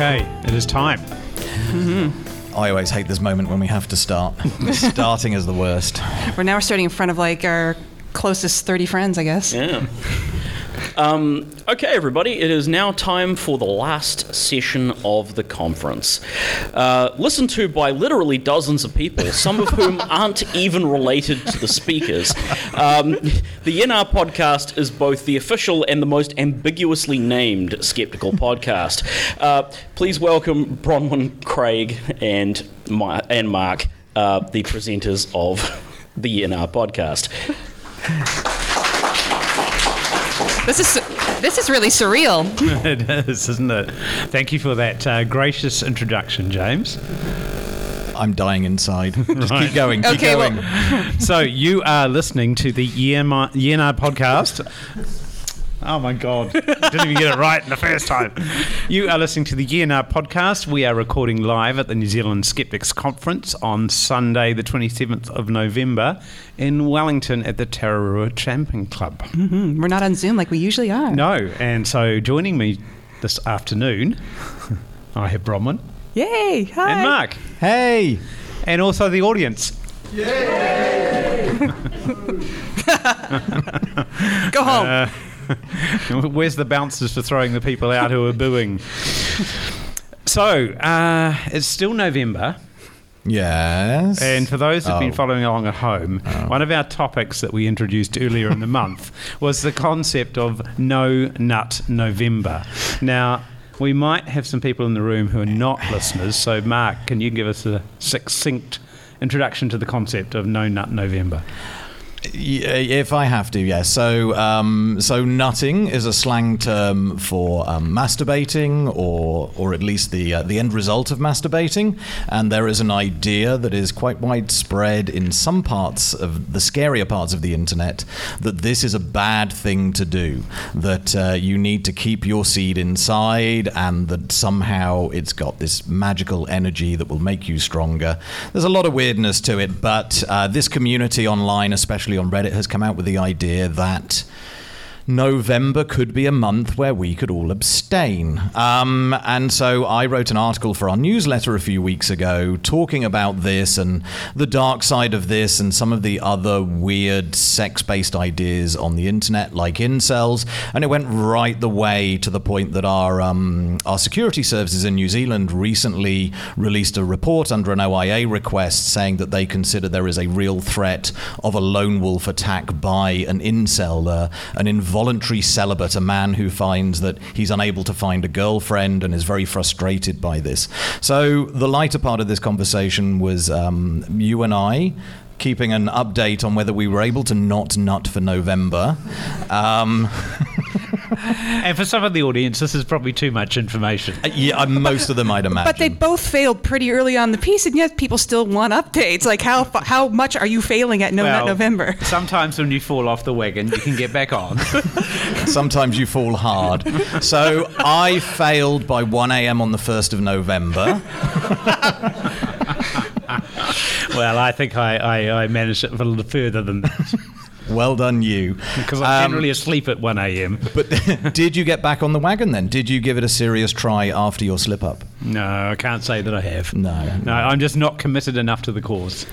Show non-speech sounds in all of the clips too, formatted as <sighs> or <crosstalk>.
Okay, it is time. <laughs> I always hate this moment when we have to start. <laughs> Starting is the worst. We're now starting in front of like our closest 30 friends, I guess. Yeah. Um, okay, everybody, it is now time for the last session of the conference. Uh, listened to by literally dozens of people, some of whom <laughs> aren't even related to the speakers. Um, the NR podcast is both the official and the most ambiguously named skeptical podcast. Uh, please welcome Bronwyn, Craig, and, Ma- and Mark, uh, the presenters of the NR podcast. <laughs> This is this is really surreal. <laughs> it is, isn't it? Thank you for that uh, gracious introduction, James. I'm dying inside. <laughs> Just Right. keep going. Keep Okay, well- going. <laughs> So you are listening to the Yeah Nah podcast. Oh my God! <laughs> Didn't even get it right in the first time. You are listening to the Yeah Nah podcast. We are recording live at the New Zealand Skeptics Conference on Sunday, the 27th of November, in Wellington at the Tararua Tramping Club. We're not on Zoom like we usually are. No, and so joining me this afternoon, <laughs> I have Bronwyn Yay! Hi. and Mark, hey. and also the audience. Yay. <laughs> Go home. Uh, <laughs> Where's the bouncers for throwing the people out who are booing? So, uh, it's still November, Yes. and for those who've been Oh. following along at home, one of our topics that we introduced earlier in the <laughs> month was the concept of No Nut November. Now, we might have some people in the room who are not listeners, so Mark, can you give us a succinct introduction to the concept of No Nut November? If I have to, yes. So, um, so nutting is a slang term for um, masturbating, or or at least the uh, the end result of masturbating. And there is an idea that is quite widespread in some parts of the scarier parts of the internet that this is a bad thing to do. That uh, you need to keep your seed inside, and that somehow it's got this magical energy that will make you stronger. There's a lot of weirdness to it, but uh, this community online, especially on Reddit, has come out with the idea that. November could be a month where we could all abstain. Um, and so I wrote an article for our newsletter a few weeks ago talking about this and the dark side of this and some of the other weird sex based ideas on the internet, like incels. And it went right the way to the point that our, um, our security services in New Zealand recently released a report under an OIA request saying that they consider there is a real threat of a lone wolf attack by an incel, uh, an involuntary celibate, a man who finds that he's unable to find a girlfriend and is very frustrated by this. So, the lighter part of this conversation was um, you and I. Keeping an update on whether we were able to not nut for November. Um, <laughs> And for some of the audience, this is probably too much information. yeah, uh, most of them I'd imagine. but they both failed pretty early on the piece, and yet people still want updates. Like how how much are you failing at No Nut Well, November? <laughs> Sometimes when you fall off the wagon, you can get back on. <laughs> Sometimes you fall hard. So I failed by 1 a.m. on the 1st of November. <laughs> well, I think I, I, I managed it a little further than that Well done, you. because I'm Um, generally asleep at 1 a.m. But <laughs> did you get back on the wagon then? Did you give it a serious try after your slip up? No, I can't say that I have. No. No, I'm just not committed enough to the cause.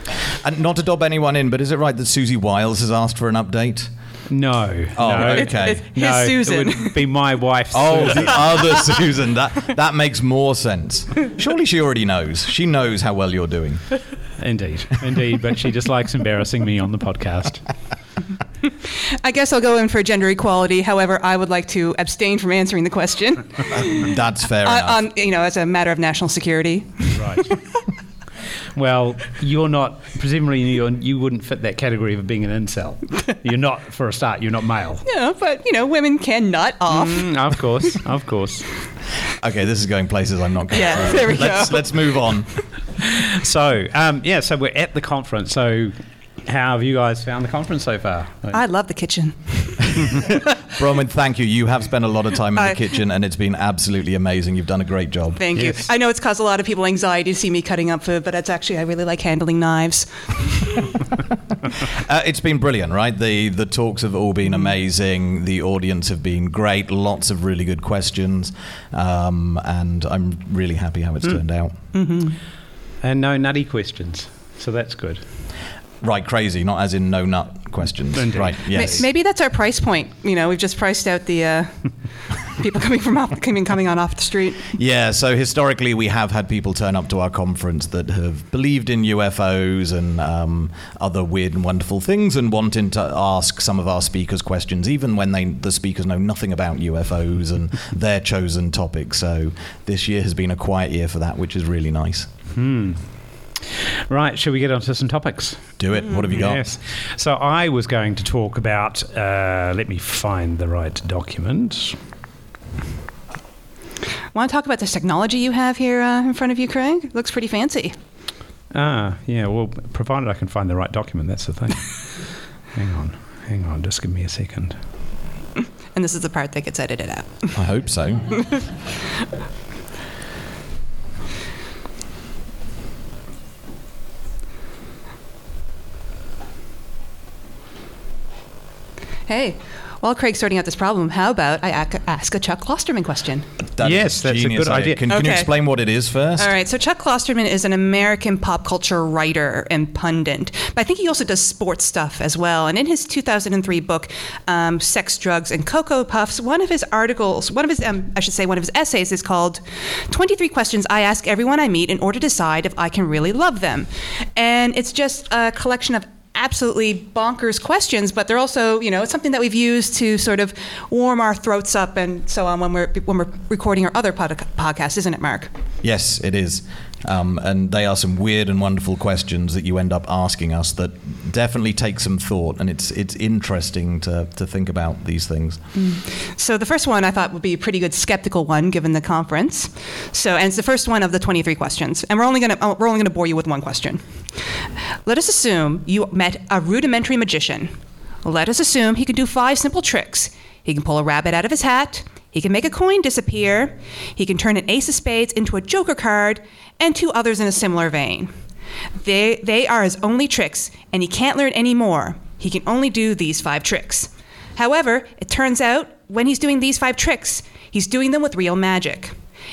And not to dob anyone in, but is it right that Susie Wiles has asked for an update? No. Oh, no. okay. It's, it's No, Susan. it would be my wife. Oh, the other <laughs> Susan. That that makes more sense. Surely she already knows. She knows how well you're doing. Indeed, indeed. But she just likes embarrassing me on the podcast. I guess I'll go in for gender equality. However, I would like to abstain from answering the question <laughs> That's fair on, enough. on you know as a matter of national security. Right. <laughs> Well, you're not. Presumably, you're, you wouldn't fit that category of being an incel. You're not, for a start. You're not male. Yeah, but you know women can nut off. Mm, of course, of course. okay, this is going places I'm not going. Yeah, there we let's, go. Let's move on. <laughs> So, um, yeah, so we're at the conference. So, how have you guys found the conference so far? I love the kitchen. <laughs> Bronwyn, thank you. You have spent a lot of time in the I- kitchen, and it's been absolutely amazing. You've done a great job. Thank Yes. you. I know it's caused a lot of people anxiety to see me cutting up food, but it's actually I really like handling knives. <laughs> Uh, it's been brilliant, right? The the talks have all been amazing. The audience have been great. Lots of really good questions, um, and I'm really happy how it's turned out. And no nutty questions. So that's good. Right, crazy, not as in no nut questions. Indeed. Right, Ma- yes. Maybe that's our price point. You know, we've just priced out the uh, <laughs> people coming from off, coming coming on off the street. Yeah, so historically we have had people turn up to our conference that have believed in UFOs and um, other weird and wonderful things and wanting to ask some of our speakers questions, even when they the speakers know nothing about UFOs and <laughs> their chosen topic. So this year has been a quiet year for that, which is really nice. Right, shall we get on to some topics? Do it. What have you got? Yes. So I was going to talk about, uh, let me find the right document. Want to talk about this technology you have here uh, in front of you, Craig? It looks pretty fancy. Ah, yeah, well, provided I can find the right document, that's the thing. <laughs> hang on, hang on, just give me a second. <laughs> And this is the part that gets edited out. I hope so. <laughs> Hey, while Craig's sorting out this problem, how about I ac- ask a Chuck Klosterman question? That is Yes, that's a good idea. Can, can you explain what it is first? All right, so Chuck Klosterman is an American pop culture writer and pundit, but I think he also does sports stuff as well. And in his 2003 book, um, Sex, Drugs, and Cocoa Puffs, one of his articles, one of his, um, I should say, one of his essays is called 23 Questions I Ask Everyone I Meet in Order to Decide If I Can Really Love Them. And it's just a collection of absolutely bonkers questions, but they're also, you know, it's something that we've used to sort of warm our throats up and so on when we're when we're recording our other pod- podcasts, isn't it, Mark? Yes, it is. Um, and they are some weird and wonderful questions that you end up asking us that definitely take some thought. And it's it's interesting to, to think about these things. So the first one I thought would be a pretty good skeptical one given the conference. So and it's the first one of the 23 questions. And we're only going to we're only going to bore you with one question. Let us assume you met a rudimentary magician. Let us assume he can do five simple tricks. He can pull a rabbit out of his hat. He can make a coin disappear. He can turn an ace of spades into a joker card, and two others in a similar vein. They, they are his only tricks, and he can't learn any more. He can only do these five tricks. However, it turns out when he's doing these five tricks, he's doing them with real magic.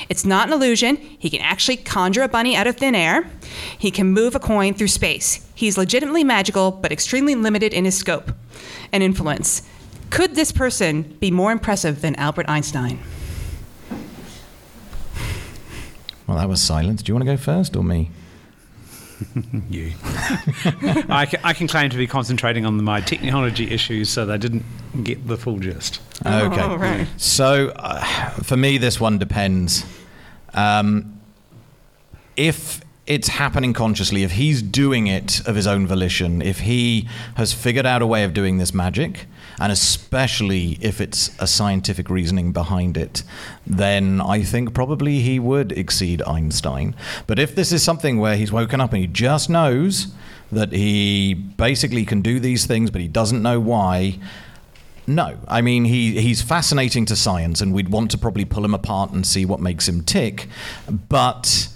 It's not an illusion. He can actually conjure a bunny out of thin air. He can move a coin through space. He's legitimately magical, but extremely limited in his scope and influence. Could this person be more impressive than Albert Einstein? Well, that was silence. Do you want to go first or me? <laughs> You. <laughs> I, can, I can claim to be concentrating on my technology issues, so they didn't get the full gist. Okay. Oh, right. So uh, for me, this one depends. Um, if it's happening consciously, if he's doing it of his own volition, if he has figured out a way of doing this magic, and especially if it's a scientific reasoning behind it, then I think probably he would exceed Einstein. But if this is something where he's woken up and he just knows that he basically can do these things, but he doesn't know why, no, I mean he he's fascinating to science, and we'd want to probably pull him apart and see what makes him tick. But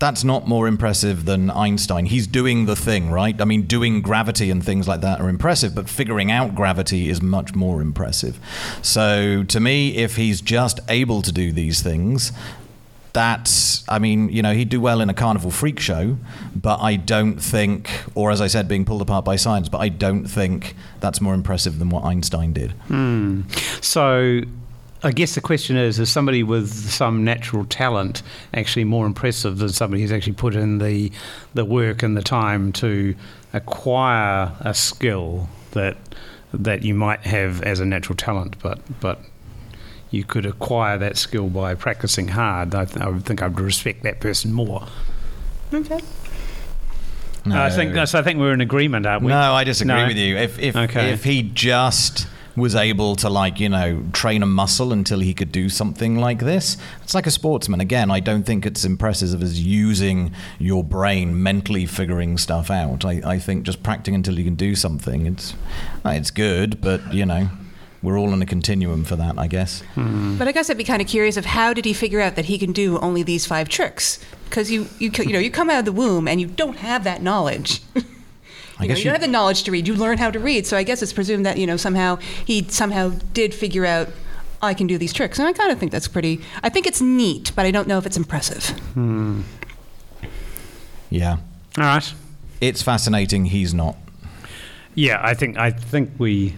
that's not more impressive than Einstein. He's doing the thing, right? I mean, doing gravity and things like that are impressive, but figuring out gravity is much more impressive. So to me, if he's just able to do these things, that's i mean you know he'd do well in a carnival freak show but i don't think or as i said being pulled apart by science but i don't think that's more impressive than what einstein did hmm. So, I guess the question is: Is somebody with some natural talent actually more impressive than somebody who's actually put in the the work and the time to acquire a skill that that you might have as a natural talent, but but you could acquire that skill by practicing hard? I, th- I would think I'd respect that person more. Okay. Uh, I think so. I think we're in agreement, aren't we? no i disagree No? with you if if, Okay. if he just was able to like you know train a muscle until he could do something like this it's like a sportsman again i don't think it's impressive as using your brain mentally figuring stuff out i, I think just practicing until you can do something it's uh, it's good but you know we're all on a continuum for that, I guess. But I guess I'd be kind of curious of how did he figure out that he can do only these five tricks? Because you, you, you know, you come out of the womb and you don't have that knowledge. <laughs> I you, know, you you- don't have the knowledge to read. You learn how to read. So I guess it's presumed that you know somehow he somehow did figure out I can do these tricks, and I kind of think that's pretty. I think it's neat, but I don't know if it's impressive. Hmm. Yeah. All right. It's fascinating. He's not. Yeah, I think I think we,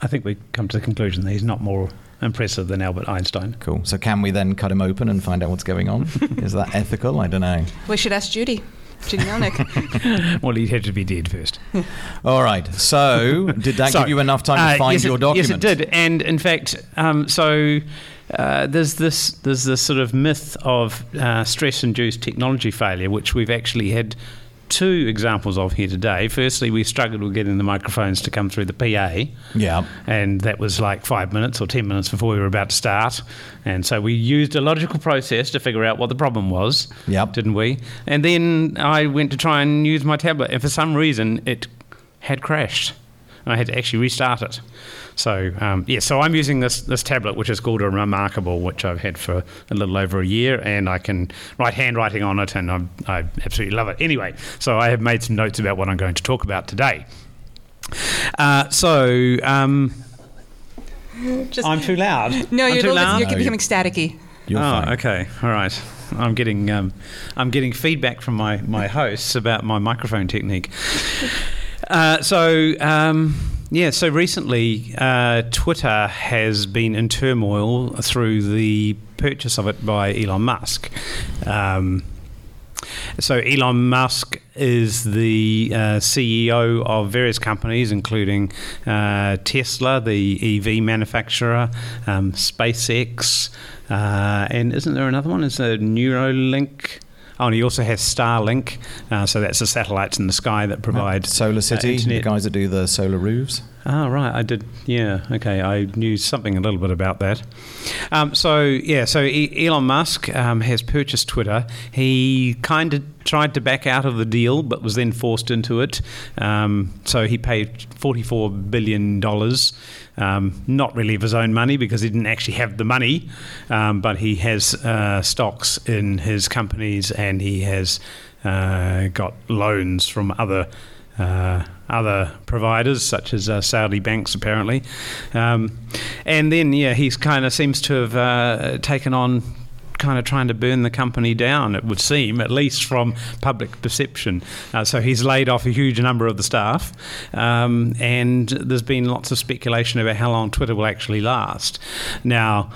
I think we come to the conclusion that he's not more impressive than Albert Einstein. Cool. So can we then cut him open and find out what's going on? <laughs> Is that ethical? I don't know. We should ask Judy, Judy Melnick. <laughs> Well, he'd have to be dead first. <laughs> All right. So did that So, give you enough time to uh, find yes, your it, document? Yes, it did. And in fact, um, so uh, there's this there's this sort of myth of uh, stress-induced technology failure, which we've actually had two examples of here today. Firstly, we struggled with getting the microphones to come through the PA. Yeah. And that was like five minutes or 10 minutes before we were about to start. And so we used a logical process to figure out what the problem was, Yep. didn't we? And then I went to try and use my tablet, and for some reason it had crashed. And I had to actually restart it. So, um, yeah, so I'm using this, this tablet, which is called a Remarkable, which I've had for a little over a year, and I can write handwriting on it, and I'm, I absolutely love it. Anyway, so I have made some notes about what I'm going to talk about today. Uh, so, um, Just, I'm too loud. no, I'm you're, too loud. you're you- becoming staticky. You're oh, fine. okay, all right. I'm getting um, I'm getting feedback from my my hosts about my microphone technique. Uh, so um, yeah, so recently uh, Twitter has been in turmoil through the purchase of it by Elon Musk. Um, so Elon Musk is the uh, CEO of various companies, including uh, Tesla, the EV manufacturer, um, SpaceX, uh, and isn't there another one? Is there Neuralink? Oh, and he also has Starlink. Uh, so that's the satellites in the sky that provide Solar City, the guys that do the solar roofs. Oh, right. I did. Yeah. Okay. I knew something a little bit about that. Um, so, yeah. So, e- Elon Musk um, has purchased Twitter. He kind of tried to back out of the deal, but was then forced into it. Um, so, he paid $44 billion. Um, not really of his own money because he didn't actually have the money, um, but he has uh, stocks in his companies and he has uh, got loans from other uh, other providers, such as uh, Saudi banks, apparently. Um, and then, yeah, he's kind of seems to have uh, taken on kind of trying to burn the company down, it would seem, at least from public perception. Uh, so he's laid off a huge number of the staff, um, and there's been lots of speculation about how long Twitter will actually last. Now,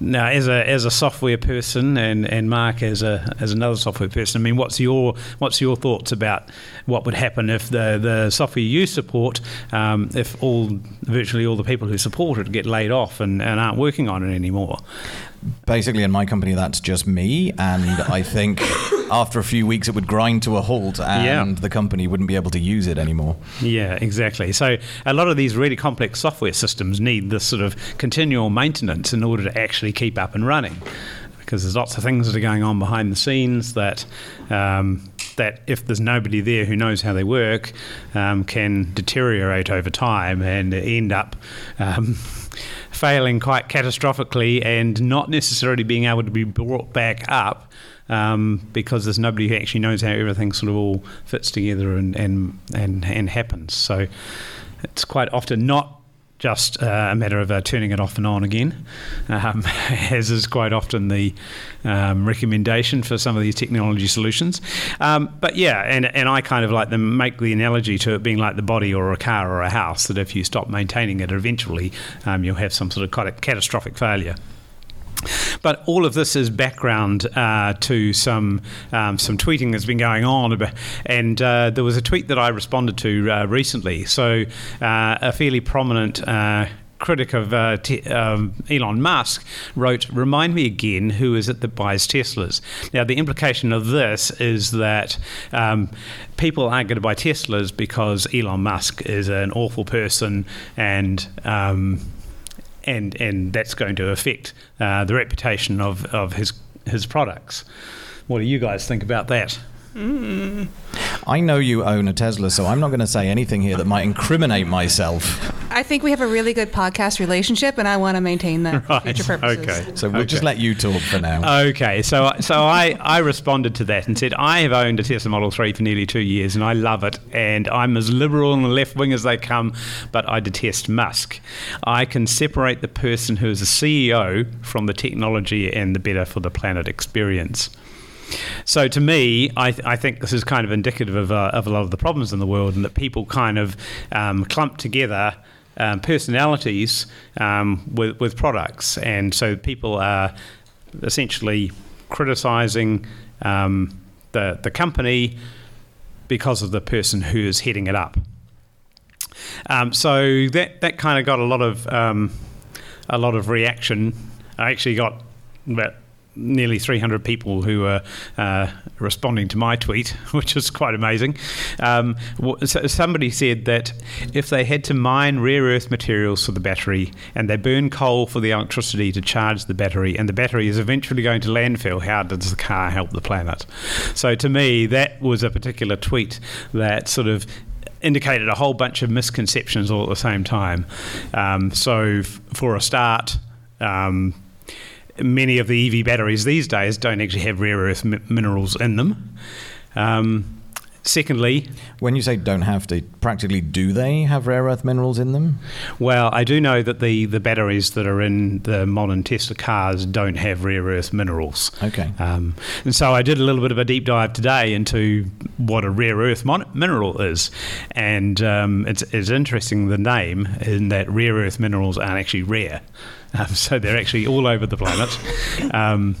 now, as a as a software person, and, and Mark as a as another software person, I mean, what's your what's your thoughts about what would happen if the the software you support, um, if all virtually all the people who support it get laid off and, and aren't working on it anymore? Basically, in my company, that's just me. And I think after a few weeks, it would grind to a halt and Yeah. the company wouldn't be able to use it anymore. Yeah, exactly. So a lot of these really complex software systems need this sort of continual maintenance in order to actually keep up and running. Because there's lots of things that are going on behind the scenes that um, that if there's nobody there who knows how they work, um, can deteriorate over time and end up um, <laughs> failing quite catastrophically and not necessarily being able to be brought back up um, because there's nobody who actually knows how everything sort of all fits together and, and, and, and happens. So it's quite often not just uh, a matter of uh, turning it off and on again, um, <laughs> as is quite often the um, recommendation for some of these technology solutions. Um, but yeah, and, and I kind of like to make the analogy to it being like the body or a car or a house, that if you stop maintaining it, eventually um, you'll have some sort of catastrophic failure. But all of this is background uh, to some um, some tweeting that's been going on, and uh, there was a tweet that I responded to uh, recently. So uh, a fairly prominent. Uh, Critic of uh, um, Elon Musk wrote, "Remind me again who is it that buys Teslas." Now, the implication of this is that um, people aren't going to buy Teslas because Elon Musk is an awful person and um, and and that's going to affect uh, the reputation of, of his his products. What do you guys think about that? I know you own a Tesla, so I'm not going to say anything here that might incriminate myself. I think we have a really good podcast relationship, and I want to maintain that for <laughs> Right, future purposes. okay. So we'll just let you talk for now. Okay, so so I, I responded to that and said I have owned a Tesla Model 3 for nearly two years and I love it and I'm as liberal on the left wing as they come, but I detest Musk. I can separate the person who is a CEO from the technology and the better for the planet experience. So to me, I, th- I think this is kind of indicative of, uh, of a lot of the problems in the world, and that people kind of um, clump together um, personalities um, with, with products, and so people are essentially criticising um, the the company because of the person who is heading it up. Um, so that that kind of got a lot of um, a lot of reaction. I actually got about nearly 300 people who were uh, responding to my tweet, <laughs> which is quite amazing. Um, so somebody said that if they had to mine rare earth materials for the battery and they burn coal for the electricity to charge the battery, and the battery is eventually going to landfill, how does the car help the planet? So to me, that was a particular tweet that sort of indicated a whole bunch of misconceptions all at the same time. Um, so, f- for a start, um, many of the EV batteries these days don't actually have rare earth mi- minerals in them. Um, secondly, When you say don't have to, practically do they have rare earth minerals in them? well, I do know that the, the batteries that are in the modern Tesla cars don't have rare earth minerals. Okay. Um, and so I did a little bit of a deep dive today into what a rare earth mon- mineral is. And um, it's, it's interesting the name in that rare earth minerals aren't actually rare. <laughs> Um, so they're actually all over the planet. Um,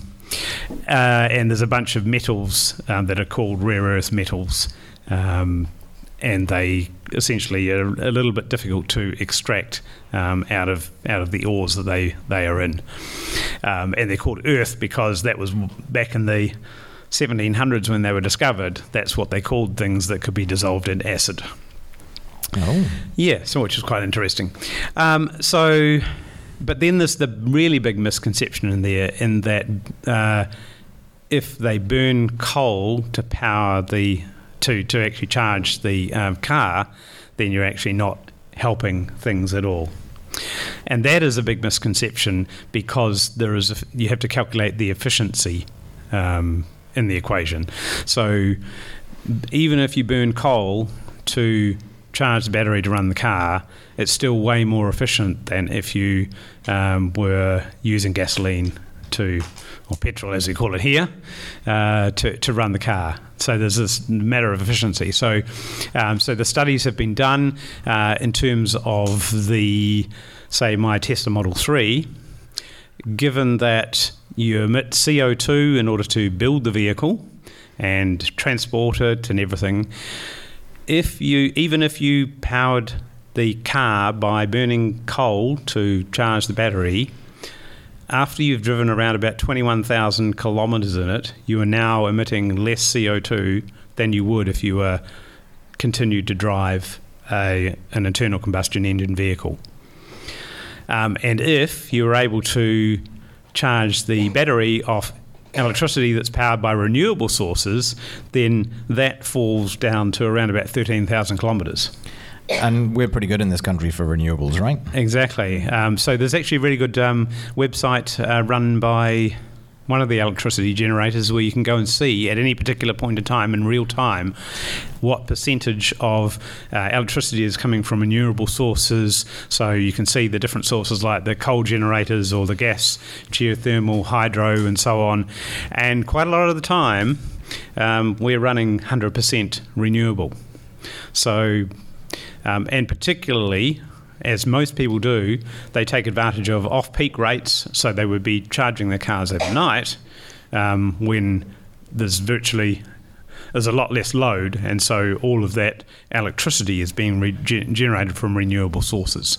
uh, and there's a bunch of metals um, that are called rare earth metals. Um, and they essentially are a little bit difficult to extract um, out of out of the ores that they, they are in. Um, and they're called earth because that was back in the 1700s when they were discovered. That's what they called things that could be dissolved in acid. Oh. Yeah, so which is quite interesting. Um, so, but then there's the really big misconception in there in that uh, if they burn coal to power the to to actually charge the um, car, then you're actually not helping things at all. And that is a big misconception because there is a, you have to calculate the efficiency um, in the equation. So even if you burn coal to charge the battery to run the car, it's still way more efficient than if you um, were using gasoline to, or petrol as we call it here, uh, to, to run the car. So there's this matter of efficiency. So, um, so the studies have been done uh, in terms of the, say, my Tesla Model 3 given that you emit CO2 in order to build the vehicle and transport it and everything, if you even if you powered the car by burning coal to charge the battery, after you've driven around about 21,000 kilometres in it, you are now emitting less CO2 than you would if you were continued to drive a, an internal combustion engine vehicle. Um, and if you were able to charge the battery off electricity that's powered by renewable sources, then that falls down to around about 13,000 kilometres. And we're pretty good in this country for renewables, right? Exactly. Um, so there's actually a really good um, website uh, run by one of the electricity generators where you can go and see at any particular point in time in real time what percentage of uh, electricity is coming from renewable sources. So you can see the different sources like the coal generators or the gas, geothermal, hydro, and so on. And quite a lot of the time, um, we're running 100% renewable. So um, and particularly, as most people do, they take advantage of off peak rates. So they would be charging their cars overnight um, when there's virtually there's a lot less load, and so all of that electricity is being re- generated from renewable sources.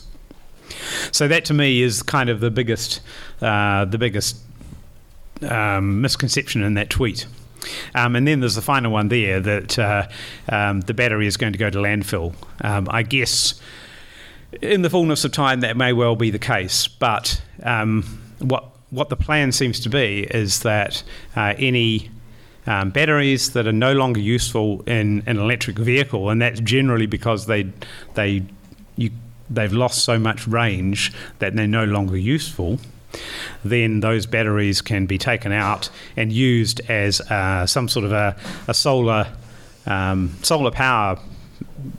So that to me is kind of the biggest uh, the biggest um, misconception in that tweet. Um, and then there's the final one there that uh, um, the battery is going to go to landfill. Um, I guess in the fullness of time that may well be the case, but um, what what the plan seems to be is that uh, any um, batteries that are no longer useful in an electric vehicle, and that's generally because they they you they've lost so much range that they're no longer useful. Then those batteries can be taken out and used as uh, some sort of a, a solar um, solar power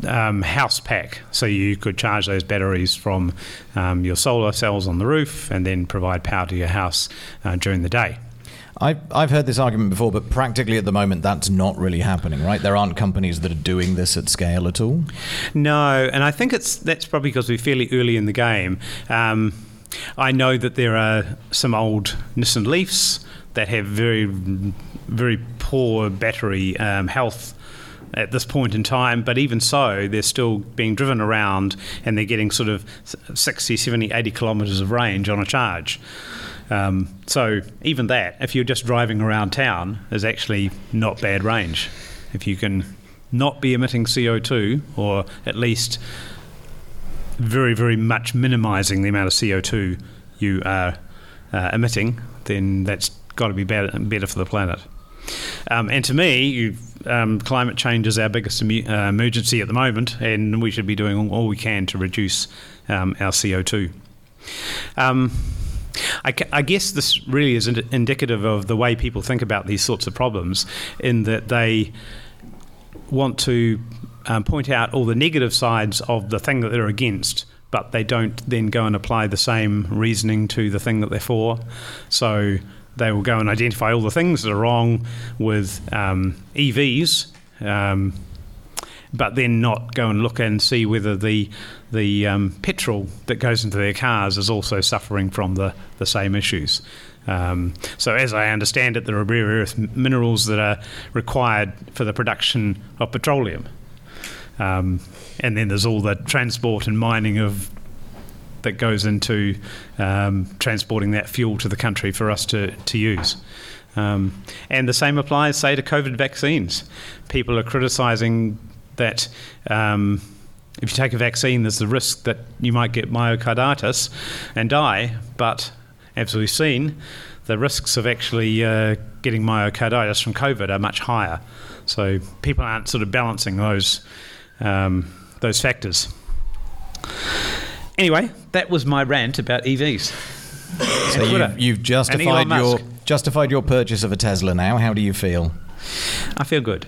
um, house pack. So you could charge those batteries from um, your solar cells on the roof and then provide power to your house uh, during the day. I've, I've heard this argument before, but practically at the moment, that's not really happening, right? There aren't companies that are doing this at scale at all. No, and I think it's that's probably because we're fairly early in the game. Um, I know that there are some old Nissan Leafs that have very, very poor battery um, health at this point in time, but even so, they're still being driven around and they're getting sort of 60, 70, 80 kilometres of range on a charge. Um, so even that, if you're just driving around town, is actually not bad range. If you can not be emitting CO2, or at least very, very much minimising the amount of CO2 you are uh, emitting, then that's got to be better, better for the planet. Um, and to me, um, climate change is our biggest uh, emergency at the moment, and we should be doing all, all we can to reduce um, our CO2. Um, I, I, guess this really is ind- indicative of the way people think about these sorts of problems, in that they want to um, point out all the negative sides of the thing that they're against, but they don't then go and apply the same reasoning to the thing that they're for. So they will go and identify all the things that are wrong with um, EVs, um, but then not go and look and see whether the the um, petrol that goes into their cars is also suffering from the, the same issues. Um, so, as I understand it, there are rare earth minerals that are required for the production of petroleum. Um, and then there's all the transport and mining of that goes into um, transporting that fuel to the country for us to, to use. Um, and the same applies, say, to COVID vaccines. People are criticising that um, if you take a vaccine, there's the risk that you might get myocarditis and die. But as we've seen, the risks of actually uh, getting myocarditis from COVID are much higher. So people aren't sort of balancing those um, those factors. Anyway, that was my rant about EVs. So you've, you've justified your justified your purchase of a Tesla now. How do you feel? I feel good.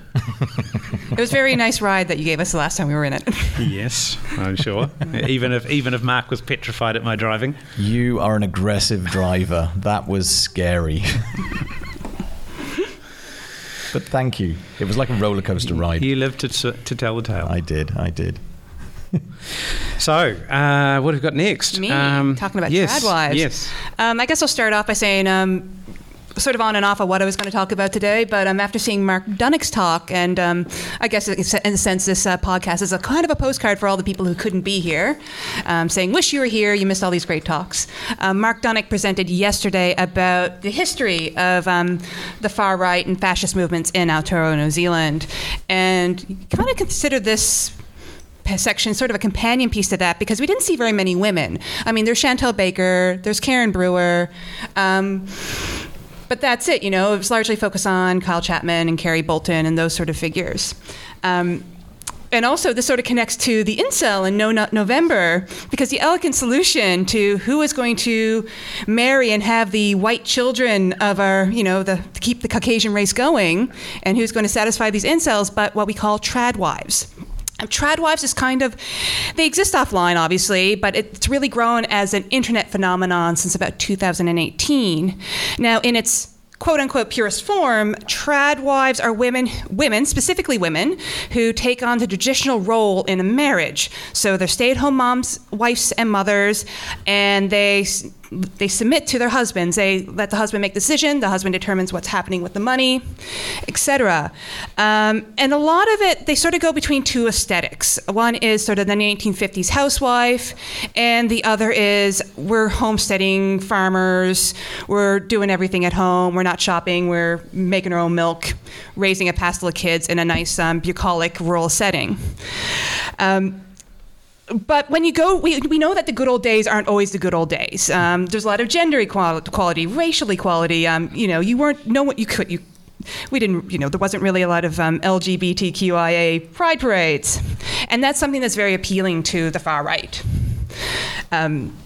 it was a very nice ride that you gave us the last time we were in it. <laughs> yes, I'm sure. <laughs> even if even if Mark was petrified at my driving. You are an aggressive driver. That was scary. <laughs> but thank you. It was like a roller coaster ride. You lived to to tell the tale. I did. I did. <laughs> so, uh, what have we got next? Me um, talking about yes, trad wives. Yes. Um, I guess I'll start off by saying um, sort of on and off of what I was going to talk about today, but um, after seeing Mark Dunnick's talk, and um, I guess in a sense, this uh, podcast is a kind of a postcard for all the people who couldn't be here, um, saying, "Wish you were here. You missed all these great talks." Um, Mark Dunnick presented yesterday about the history of um, the far right and fascist movements in Aotearoa, New Zealand, and kind of consider this section sort of a companion piece to that because we didn't see very many women. I mean, there's Chantelle Baker, there's Karen Brewer. Um, but that's it, you know. It was largely focused on Kyle Chapman and Kerry Bolton and those sort of figures. Um, and also, this sort of connects to the incel in no November because the elegant solution to who is going to marry and have the white children of our, you know, the, keep the Caucasian race going, and who's going to satisfy these incels, but what we call trad wives. Um, Tradwives is kind of, they exist offline, obviously, but it's really grown as an internet phenomenon since about 2018. Now, in its quote unquote purest form, trad wives are women, women, specifically women, who take on the traditional role in a marriage. So they're stay at home moms, wives, and mothers, and they they submit to their husbands. They let the husband make the decision. The husband determines what's happening with the money, etc. Um, and a lot of it, they sort of go between two aesthetics. One is sort of the 1950s housewife, and the other is we're homesteading farmers. We're doing everything at home. We're not shopping. We're making our own milk, raising a pastel of kids in a nice um, bucolic rural setting. Um, but when you go, we, we know that the good old days aren't always the good old days. Um, there's a lot of gender equality, racial equality. Um, you know, you weren't no what you could you we didn't, you know, there wasn't really a lot of um, LGBTQIA pride parades, and that's something that's very appealing to the far right. Um,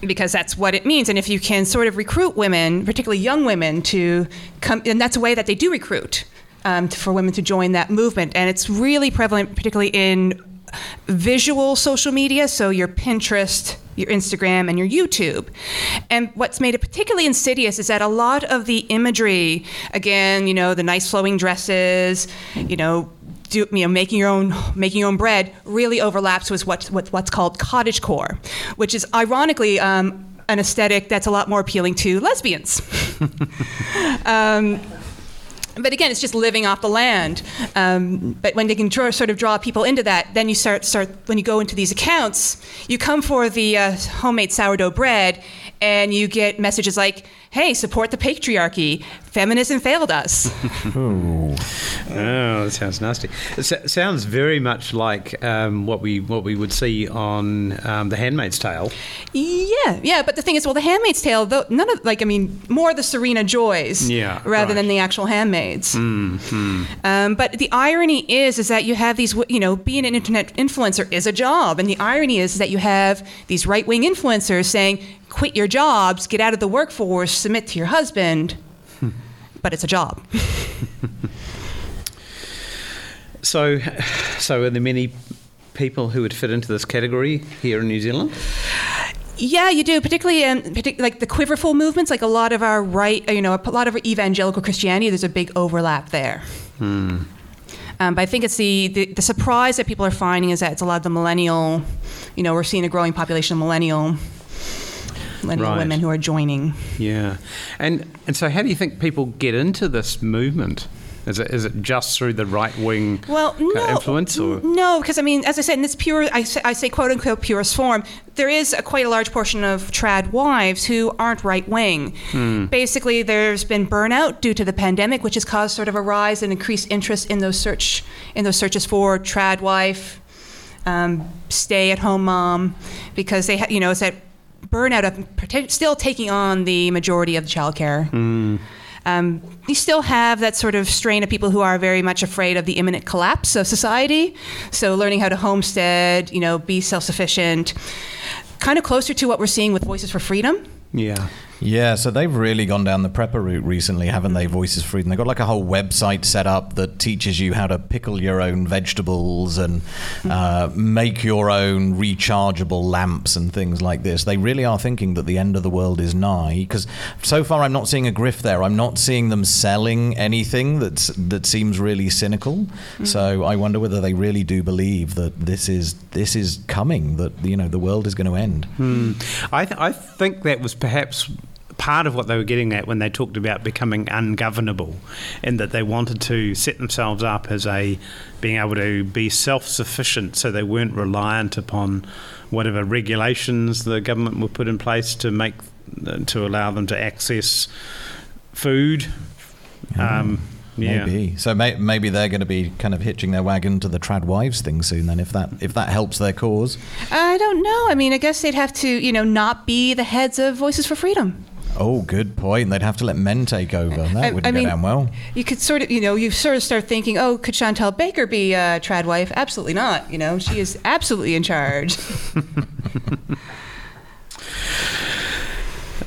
because that's what it means. And if you can sort of recruit women, particularly young women, to come, and that's a way that they do recruit um, for women to join that movement. And it's really prevalent, particularly in visual social media, so your Pinterest, your Instagram, and your YouTube. And what's made it particularly insidious is that a lot of the imagery, again, you know, the nice flowing dresses, you know, do, you know, making your own making your own bread really overlaps with what, what what's called cottage core, which is ironically um, an aesthetic that's a lot more appealing to lesbians. <laughs> um, but again, it's just living off the land. Um, but when they can draw, sort of draw people into that, then you start start when you go into these accounts, you come for the uh, homemade sourdough bread, and you get messages like, "Hey, support the patriarchy. Feminism failed us." <laughs> Oh, that sounds nasty. It s- sounds very much like um, what we what we would see on um, The Handmaid's Tale. Yeah, yeah, but the thing is, well, The Handmaid's Tale, though, none of like, I mean, more the Serena Joys, Yeah, rather than the actual handmaids. Um, but the irony is, is that you have these, you know, being an internet influencer is a job, and the irony is that you have these right-wing influencers saying, "Quit your jobs, get out of the workforce, submit to your husband," but it's a job. <laughs> So, so are there many people who would fit into this category here in New Zealand? Yeah, you do, particularly in partic- like the quiverful movements. Like a lot of our right, you know, a lot of evangelical Christianity. There's a big overlap there. Um, but I think it's the, the the surprise that people are finding is that it's a lot of the millennial. You know, we're seeing a growing population of millennial millennial Right. women who are joining. Yeah, and and so how do you think people get into this movement? Is it is it just through the right wing Well, no, influence or? no, because I mean, as I said, in this pure, I say, I say quote unquote purest form, there is a, quite a large portion of trad wives who aren't right wing. Basically, there's been burnout due to the pandemic, which has caused sort of a rise and increased interest in those search in those searches for trad wife, um, stay at home mom, because they, ha- you know, it's that burnout of still taking on the majority of the childcare. Um, you still have that sort of strain of people who are very much afraid of the imminent collapse of society. So learning how to homestead, you know, be self-sufficient, kind of closer to what we're seeing with Voices for Freedom. Yeah. Yeah, so they've really gone down the prepper route recently, haven't they? Voices Freedom. They've got like a whole website set up that teaches you how to pickle your own vegetables and mm-hmm. uh, make your own rechargeable lamps and things like this. They really are thinking that the end of the world is nigh. Because so far, I'm not seeing a grift there. I'm not seeing them selling anything that's that seems really cynical. Mm-hmm. So I wonder whether they really do believe that this is this is coming. That you know the world is going to end. Hmm. I, th- I think that was perhaps part of what they were getting at when they talked about becoming ungovernable, and that they wanted to set themselves up as a being able to be self-sufficient, so they weren't reliant upon whatever regulations the government will put in place to make to allow them to access food. Um, yeah. Maybe. So may, maybe they're going to be kind of hitching their wagon to the trad wives thing soon. Then, if that if that helps their cause. I don't know. I mean, I guess they'd have to, you know, not be the heads of Voices for Freedom. Oh, good point. They'd have to let men take over. That I- wouldn't I go mean- down well. You could sort of, you know, you sort of start thinking, oh, could Chantelle Baker be a trad wife? Absolutely not. You know, she is absolutely in charge. <laughs>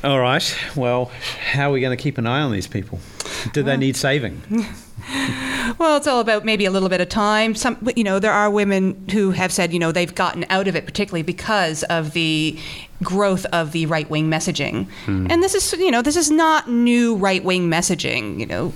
All right. Well, how are we going to keep an eye on these people? Do they need saving? <laughs> Well, it's all about maybe a little bit of time. Some, you know, there are women who have said, you know, they've gotten out of it, particularly because of the growth of the right wing messaging. Hmm. And this is, you know, this is not new right wing messaging. You know,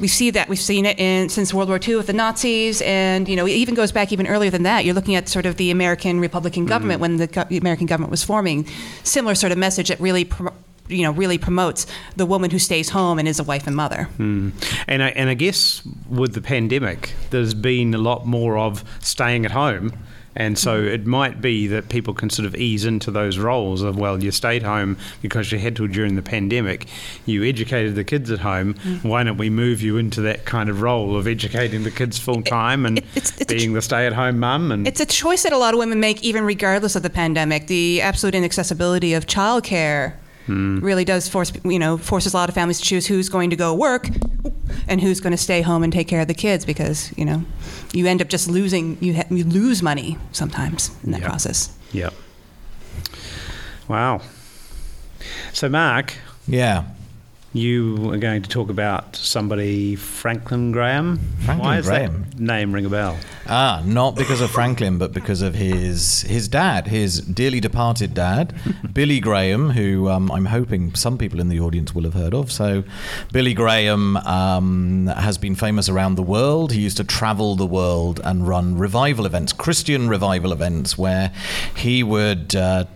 we see that we've seen it in since World War II with the Nazis, and you know, it even goes back even earlier than that. You're looking at sort of the American Republican government hmm. when the, go- the American government was forming. Similar sort of message that really. Pro- you know, really promotes the woman who stays home and is a wife and mother. Hmm. And I, and I guess with the pandemic, there's been a lot more of staying at home. And so mm-hmm. it might be that people can sort of ease into those roles of, well, you stayed home because you had to during the pandemic. You educated the kids at home. Mm. Why don't we move you into that kind of role of educating the kids full time and it- it's- it's being the stay at home mum? And It's a choice that a lot of women make, even regardless of the pandemic. The absolute inaccessibility of childcare Hmm. Really does force you know forces a lot of families to choose who's going to go work and who's going to stay home and take care of the kids because you know you end up just losing you ha- you lose money sometimes in that Yeah. process. Yep. Wow. So, Mark, Yeah. You are going to talk about somebody, Franklin Graham. Franklin Why does Graham. that name ring a bell? Ah, not because of Franklin, but because of his his dad, his dearly departed dad, <laughs> Billy Graham, who um, I'm hoping some people in the audience will have heard of. So, Billy Graham um, has been famous around the world. He used to travel the world and run revival events, Christian revival events, where he would. Uh,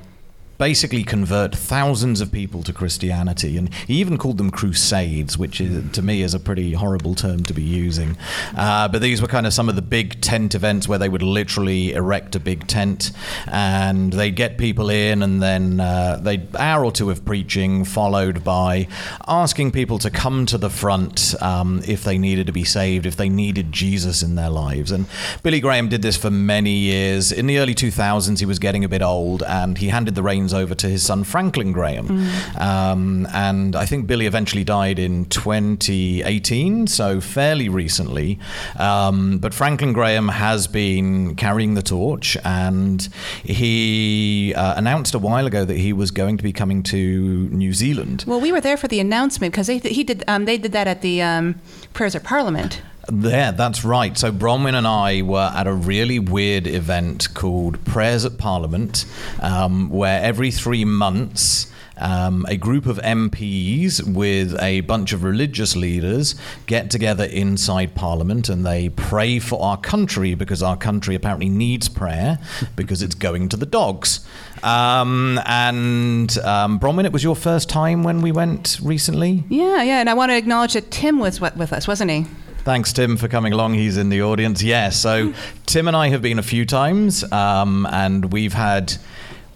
basically convert thousands of people to Christianity. And he even called them crusades, which is, to me is a pretty horrible term to be using. Uh, but these were kind of some of the big tent events where they would literally erect a big tent and they'd get people in and then uh, they'd hour or two of preaching followed by asking people to come to the front um, if they needed to be saved, if they needed Jesus in their lives. And Billy Graham did this for many years. In the early 2000s, he was getting a bit old and he handed the reins over to his son Franklin Graham. Um, and I think Billy eventually died in 2018, so fairly recently. Um, but Franklin Graham has been carrying the torch and he uh, announced a while ago that he was going to be coming to New Zealand. Well, we were there for the announcement because they he did um, they did that at the um, prayers at Parliament. There, that's right. So Bronwyn and I were at a really weird event called Prayers at Parliament, um, where every three months. Um, a group of MPs with a bunch of religious leaders get together inside Parliament and they pray for our country because our country apparently needs prayer <laughs> because it's going to the dogs. Um, and um, Bronwyn, it was your first time when we went recently? Yeah, yeah, and I want to acknowledge that Tim was with with us, wasn't he? Thanks, Tim, for coming along. He's in the audience. Yeah, so Tim and I have been a few times, um, and we've had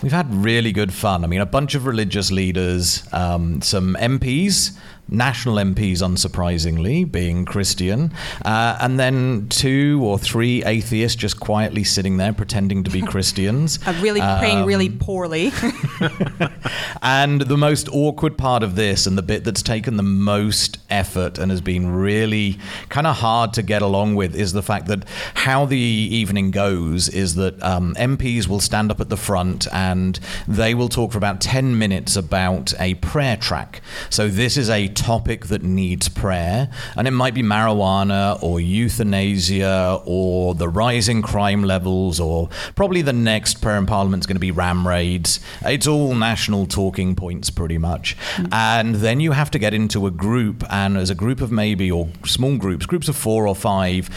we've had really good fun. I mean, a bunch of religious leaders, um, some MPs. National MPs, unsurprisingly, being Christian, uh, and then two or three atheists just quietly sitting there pretending to be <laughs> Christians. Uh, really praying really Um, poorly. <laughs> <laughs> And the most awkward part of this, and the bit that's taken the most effort and has been really kind of hard to get along with, is the fact that how the evening goes is that um, MPs will stand up at the front and they will talk for about 10 minutes about a prayer track. So, this is a topic that needs prayer, and it might be marijuana or euthanasia or the rising crime levels, or probably the next prayer in Parliament is going to be ram raids. It's all national talking points, pretty much. Mm. And then you have to get into a group, and as a group of maybe, or small groups, groups of four or five,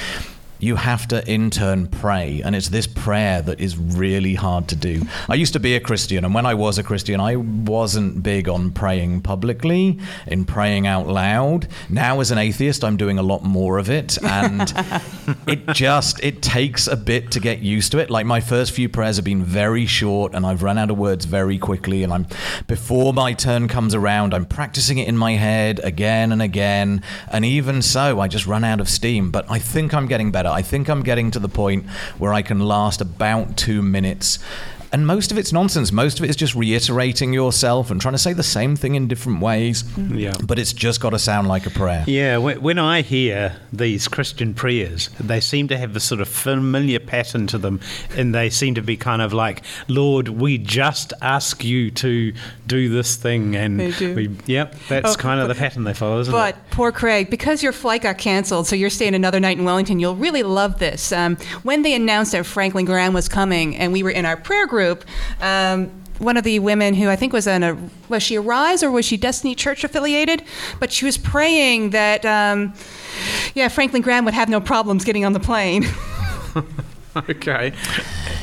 you have to in turn pray. And it's this prayer that is really hard to do. I used to be a Christian, and when I was a Christian, I wasn't big on praying publicly, in praying out loud. Now, as an atheist, I'm doing a lot more of it. And <laughs> it just it takes a bit to get used to it. Like my first few prayers have been very short and I've run out of words very quickly and I'm before my turn comes around, I'm practicing it in my head again and again. And even so, I just run out of steam. But I think I'm getting better. I think I'm getting to the point where I can last about two minutes. And most of it's nonsense. Most of it is just reiterating yourself and trying to say the same thing in different ways. Mm-hmm. Yeah. But it's just got to sound like a prayer. Yeah, when, when I hear these Christian prayers, they seem to have this sort of familiar pattern to them, and they seem to be kind of like, "Lord, we just ask you to do this thing," and They do. we, yep, that's Oh, kind of the pattern they follow, isn't But it? poor Craig, because your flight got canceled, so you're staying another night in Wellington, you'll really love this. Um, when they announced that Franklin Graham was coming and we were in our prayer group, um, one of the women who I think was in a was she Arise or was she Destiny Church affiliated? But she was praying that um, yeah Franklin Graham would have no problems getting on the plane. <laughs> <laughs> Okay.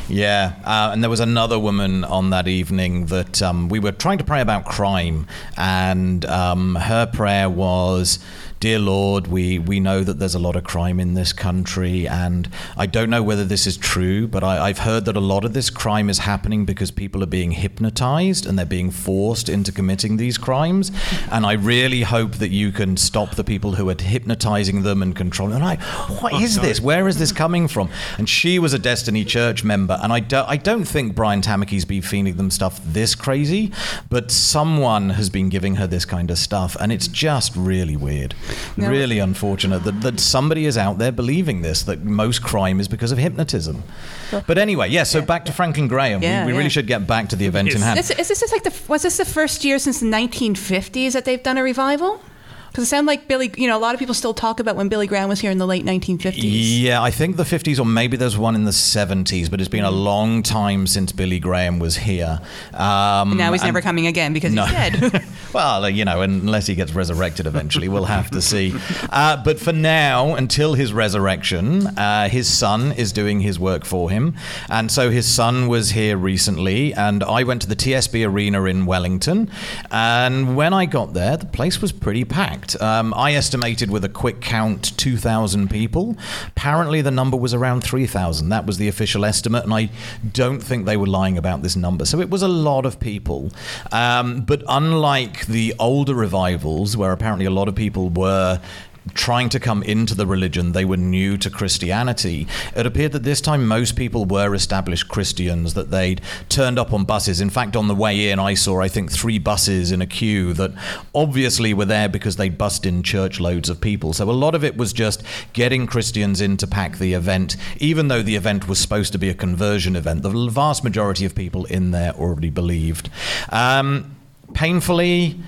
Yeah, uh, and there was another woman on that evening that um, we were trying to pray about crime, and um, her prayer was. Dear Lord, we, we know that there's a lot of crime in this country, and I don't know whether this is true, but I, I've heard that a lot of this crime is happening because people are being hypnotized and they're being forced into committing these crimes. And I really hope that you can stop the people who are hypnotizing them and controlling them. And I, what is this? Where is this coming from? And she was a Destiny Church member, and I, do, I don't think Brian Tamaki's been feeding them stuff this crazy, but someone has been giving her this kind of stuff, and it's just really weird. Now- really unfortunate that, that somebody is out there believing this, that most crime is because of hypnotism. But anyway, yeah, so back to Franklin Graham. Yeah, we, we yeah. really should get back to the event in hand. Is, is this like the was this the first year since the 1950s that they've done a revival? Because it sounded like Billy, you know, a lot of people still talk about when Billy Graham was here in the late 1950s. Yeah, I think the 50s, or maybe there's one in the 70s, but it's been a long time since Billy Graham was here. Um, And now he's and- never coming again because No. he's dead. <laughs> well, uh, you know, unless he gets resurrected eventually, we'll have to see. Uh, but for now, until his resurrection, uh, his son is doing his work for him. And so his son was here recently, and I went to the TSB Arena in Wellington. And when I got there, the place was pretty packed. Um, I estimated with a quick count 2,000 people. Apparently, the number was around 3,000. That was the official estimate, and I don't think they were lying about this number. So it was a lot of people. Um, but unlike the older revivals, where apparently a lot of people were trying to come into the religion, they were new to Christianity. It appeared that this time most people were established Christians, that they'd turned up on buses. In fact, on the way in, I saw, I think, three buses in a queue that obviously were there because they'd bussed in church loads of people. So a lot of it was just getting Christians in to pack the event, even though the event was supposed to be a conversion event. The vast majority of people in there already believed. Um, painfully,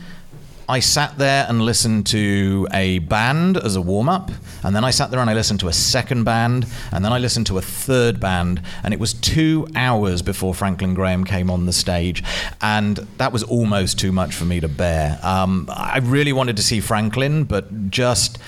I sat there and listened to a band as a warm up, and then I sat there and I listened to a second band, and then I listened to a third band, and it was two hours before Franklin Graham came on the stage, and that was almost too much for me to bear. Um, I really wanted to see Franklin, but just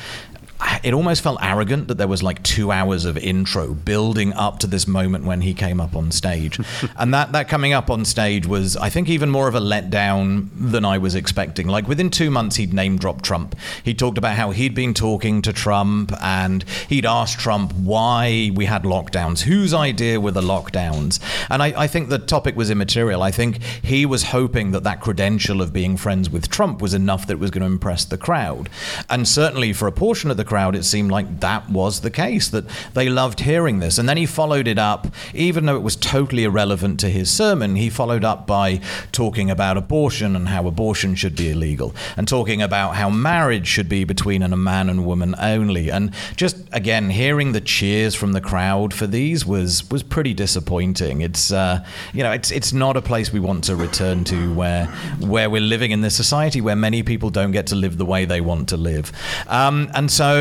it almost felt arrogant that there was like two hours of intro building up to this moment when he came up on stage. <laughs> and that, that coming up on stage was, I think, even more of a letdown than I was expecting. Like within two months, he'd name dropped Trump. He talked about how he'd been talking to Trump and he'd asked Trump why we had lockdowns, whose idea were the lockdowns. And I, I think the topic was immaterial. I think he was hoping that that credential of being friends with Trump was enough that it was going to impress the crowd. And certainly for a portion of the crowd, it seemed like that was the case, that they loved hearing this. And then he followed it up, even though it was totally irrelevant to his sermon, he followed up by talking about abortion and how abortion should be illegal, and talking about how marriage should be between a man and woman only. And just again, hearing the cheers from the crowd for these was was pretty disappointing. It's uh, you know, it's it's not a place we want to return to where where we're living in this society where many people don't get to live the way they want to live. Um, and so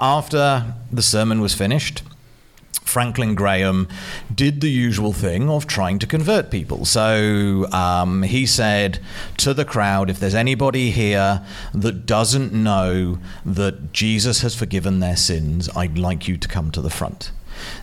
after the sermon was finished, Franklin Graham did the usual thing of trying to convert people. So um, he said to the crowd, if there's anybody here that doesn't know that Jesus has forgiven their sins, I'd like you to come to the front.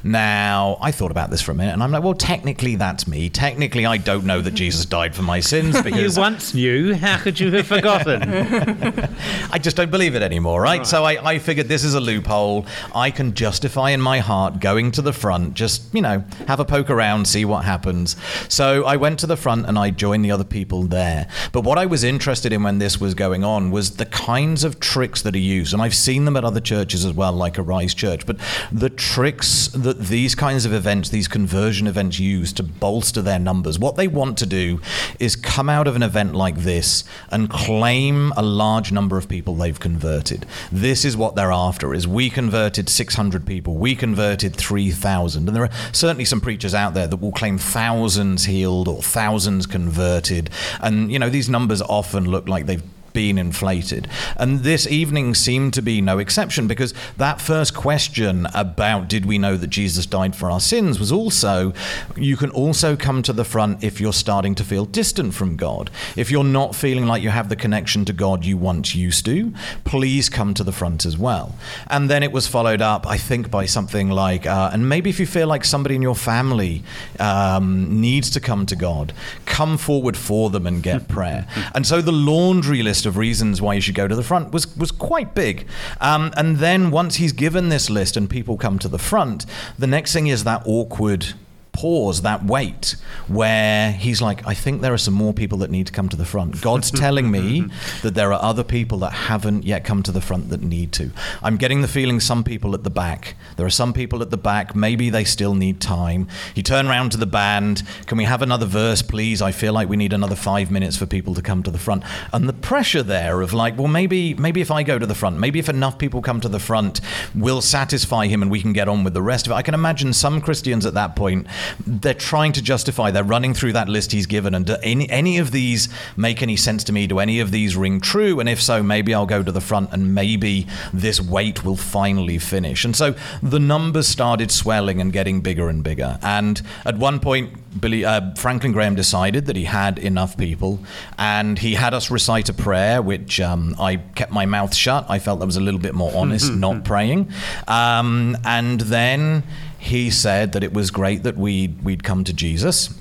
Now, I thought about this for a minute, and I'm like, well, technically, that's me. Technically, I don't know that Jesus died for my sins But <laughs> You once knew. How could you have forgotten? <laughs> I just don't believe it anymore, right? So I, I figured this is a loophole. I can justify in my heart going to the front, just, you know, have a poke around, see what happens. So I went to the front and I joined the other people there. But what I was interested in when this was going on was the kinds of tricks that are used. And I've seen them at other churches as well, like Arise Church. But the tricks that these kinds of events, these conversion events, use to bolster their numbers, what they want to do is come out of an event like this and claim a large number of people they've converted. This is what they're after is we converted 600 people, we converted 3,000. And there are certainly some preachers out there that will claim thousands healed or thousands converted. And you know, these numbers often look like they've been inflated. And this evening seemed to be no exception because that first question about did we know that Jesus died for our sins was also you can also come to the front if you're starting to feel distant from God. If you're not feeling like you have the connection to God you once used to, please come to the front as well. And then it was followed up, I think, by something like, uh, and maybe if you feel like somebody in your family um, needs to come to God, come forward for them and get prayer. <laughs> And so the laundry list of reasons why you should go to the front was was quite big. Um, and then once he's given this list and people come to the front, the next thing is that awkward pause, that wait, where he's like, I think there are some more people that need to come to the front. God's <laughs> telling me that there are other people that haven't yet come to the front that need to. I'm getting the feeling some people at the back. There are some people at the back, maybe they still need time. He turned around to the band, Can we have another verse, please? I feel like we need another five minutes for people to come to the front. And the pressure there of like, well, maybe, maybe if I go to the front, maybe if enough people come to the front, we'll satisfy him and we can get on with the rest of it. I can imagine some Christians at that point they're trying to justify. They're running through that list he's given, and do any any of these make any sense to me? Do any of these ring true? And if so, maybe I'll go to the front, and maybe this wait will finally finish. And so the numbers started swelling and getting bigger and bigger. And at one point, Billy uh, Franklin Graham decided that he had enough people, and he had us recite a prayer, which um, I kept my mouth shut. I felt that was a little bit more honest, <laughs> not praying. Um, and then he said that it was great that we'd, we'd come to Jesus.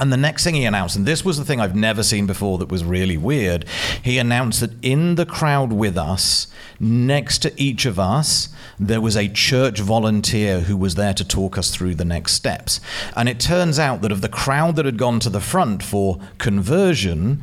And the next thing he announced, and this was the thing I've never seen before that was really weird, he announced that in the crowd with us, next to each of us, there was a church volunteer who was there to talk us through the next steps. And it turns out that of the crowd that had gone to the front for conversion,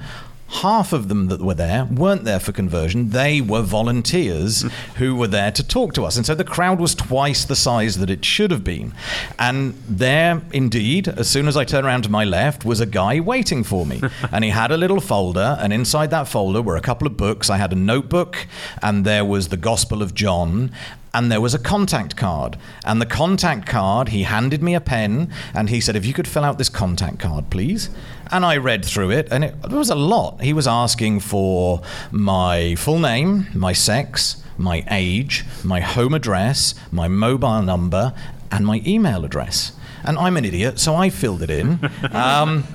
half of them that were there weren't there for conversion. They were volunteers <laughs> who were there to talk to us. And so the crowd was twice the size that it should have been. And there, indeed, as soon as I turned around to my left, was a guy waiting for me. <laughs> and he had a little folder, and inside that folder were a couple of books. I had a notebook, and there was the Gospel of John and there was a contact card. And the contact card, he handed me a pen and he said, If you could fill out this contact card, please. And I read through it, and it, it was a lot. He was asking for my full name, my sex, my age, my home address, my mobile number, and my email address. And I'm an idiot, so I filled it in. <laughs> Um,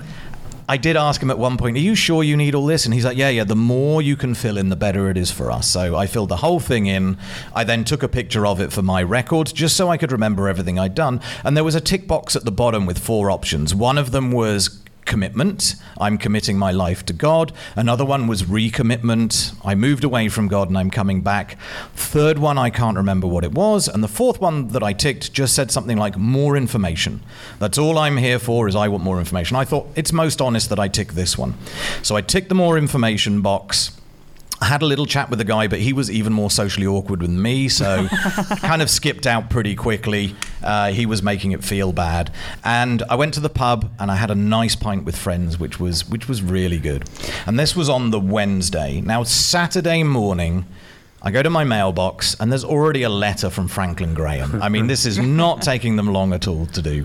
I did ask him at one point, Are you sure you need all this? And he's like, Yeah, yeah, the more you can fill in, the better it is for us. So I filled the whole thing in. I then took a picture of it for my record just so I could remember everything I'd done. And there was a tick box at the bottom with four options. One of them was commitment. I'm committing my life to God. Another one was recommitment. I moved away from God and I'm coming back. Third one, I can't remember what it was. And the fourth one that I ticked just said something like more information. That's all I'm here for is I want more information. I thought it's most honest that I tick this one. So I ticked the more information box. I had a little chat with the guy, but he was even more socially awkward than me, so <laughs> kind of skipped out pretty quickly. Uh, he was making it feel bad, and I went to the pub and I had a nice pint with friends, which was which was really good. And this was on the Wednesday. Now Saturday morning. I go to my mailbox and there's already a letter from Franklin Graham. I mean, this is <laughs> not taking them long at all to do.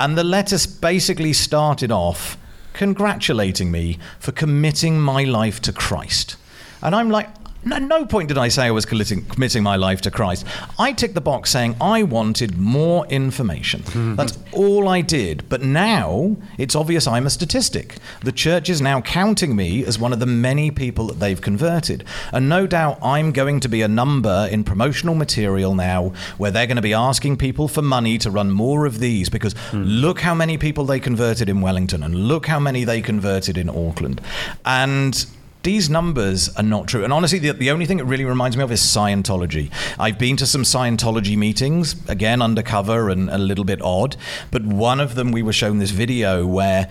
And the letter basically started off congratulating me for committing my life to Christ. And I'm like, at no point did I say I was committing, committing my life to Christ. I ticked the box saying I wanted more information. Hmm. That's all I did. But now it's obvious I'm a statistic. The church is now counting me as one of the many people that they've converted. And no doubt I'm going to be a number in promotional material now where they're going to be asking people for money to run more of these because hmm. look how many people they converted in Wellington and look how many they converted in Auckland. And these numbers are not true. And honestly, the, the only thing it really reminds me of is Scientology. I've been to some Scientology meetings, again, undercover and a little bit odd, but one of them we were shown this video where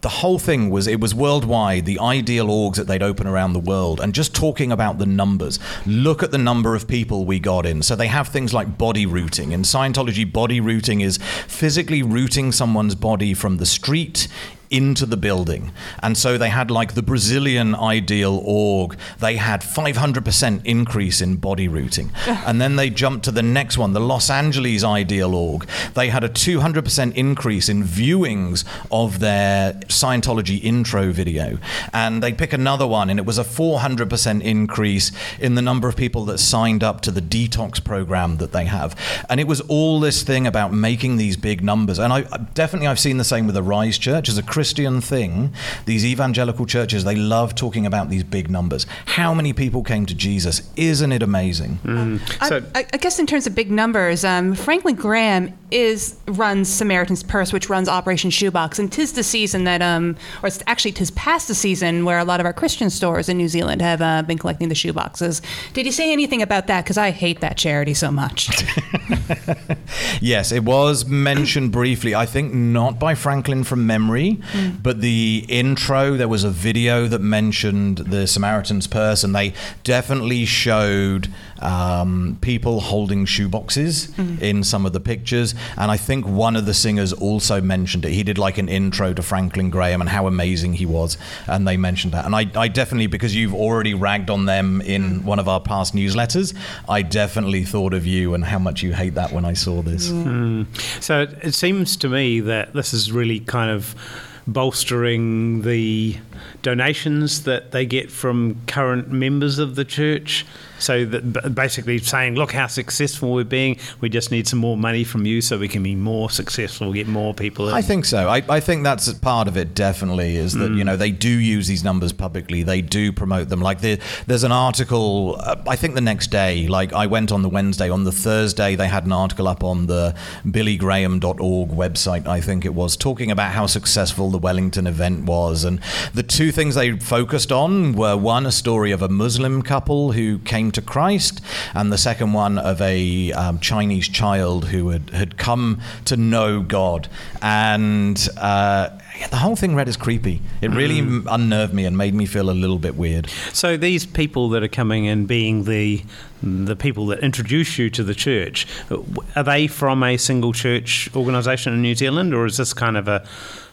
the whole thing was it was worldwide the ideal orgs that they'd open around the world and just talking about the numbers look at the number of people we got in so they have things like body routing in scientology body routing is physically routing someone's body from the street into the building. And so they had like the Brazilian ideal org, they had 500% increase in body routing. <laughs> and then they jumped to the next one, the Los Angeles ideal org. They had a 200% increase in viewings of their Scientology intro video. And they pick another one, and it was a 400% increase in the number of people that signed up to the detox program that they have. And it was all this thing about making these big numbers. And I definitely I've seen the same with the Rise Church as a Christian thing. These evangelical churches, they love talking about these big numbers. How many people came to Jesus? Isn't it amazing? I, I, I guess in terms of big numbers, um, Franklin Graham is runs Samaritan's Purse, which runs Operation Shoebox, and tis the season that, um, or it's actually tis past the season where a lot of our Christian stores in New Zealand have uh, been collecting the shoeboxes. Did you say anything about that? Because I hate that charity so much. <laughs> Yes, it was mentioned briefly. I think not by Franklin from memory, but the intro, there was a video that mentioned the Samaritan's Purse, and they definitely showed um, people holding shoeboxes mm-hmm. in some of the pictures. And I think one of the singers also mentioned it. He did like an intro to Franklin Graham and how amazing he was, and they mentioned that. And I, I definitely, because you've already ragged on them in mm. one of our past newsletters, I definitely thought of you and how much you hate that when I saw this. Hmm. So it, it seems to me that this is really kind of bolstering the donations that they get from current members of the church. So that basically saying, look how successful we're being. We just need some more money from you so we can be more successful, get more people. In. I think so. I, I think that's part of it. Definitely is that you know they do use these numbers publicly. They do promote them. Like the, there's an article. Uh, I think the next day. Like I went on the Wednesday. On the Thursday, they had an article up on the BillyGraham.org website. I think it was talking about how successful the Wellington event was, and the two things they focused on were one, a story of a Muslim couple who came to Christ, and the second one of a um, Chinese child who had, had come to know God. And uh, the whole thing read as creepy. It really m unnerved me and made me feel a little bit weird. So these people that are coming and being the the people that introduce you to the church, are they from a single church organisation in New Zealand, or is this kind of a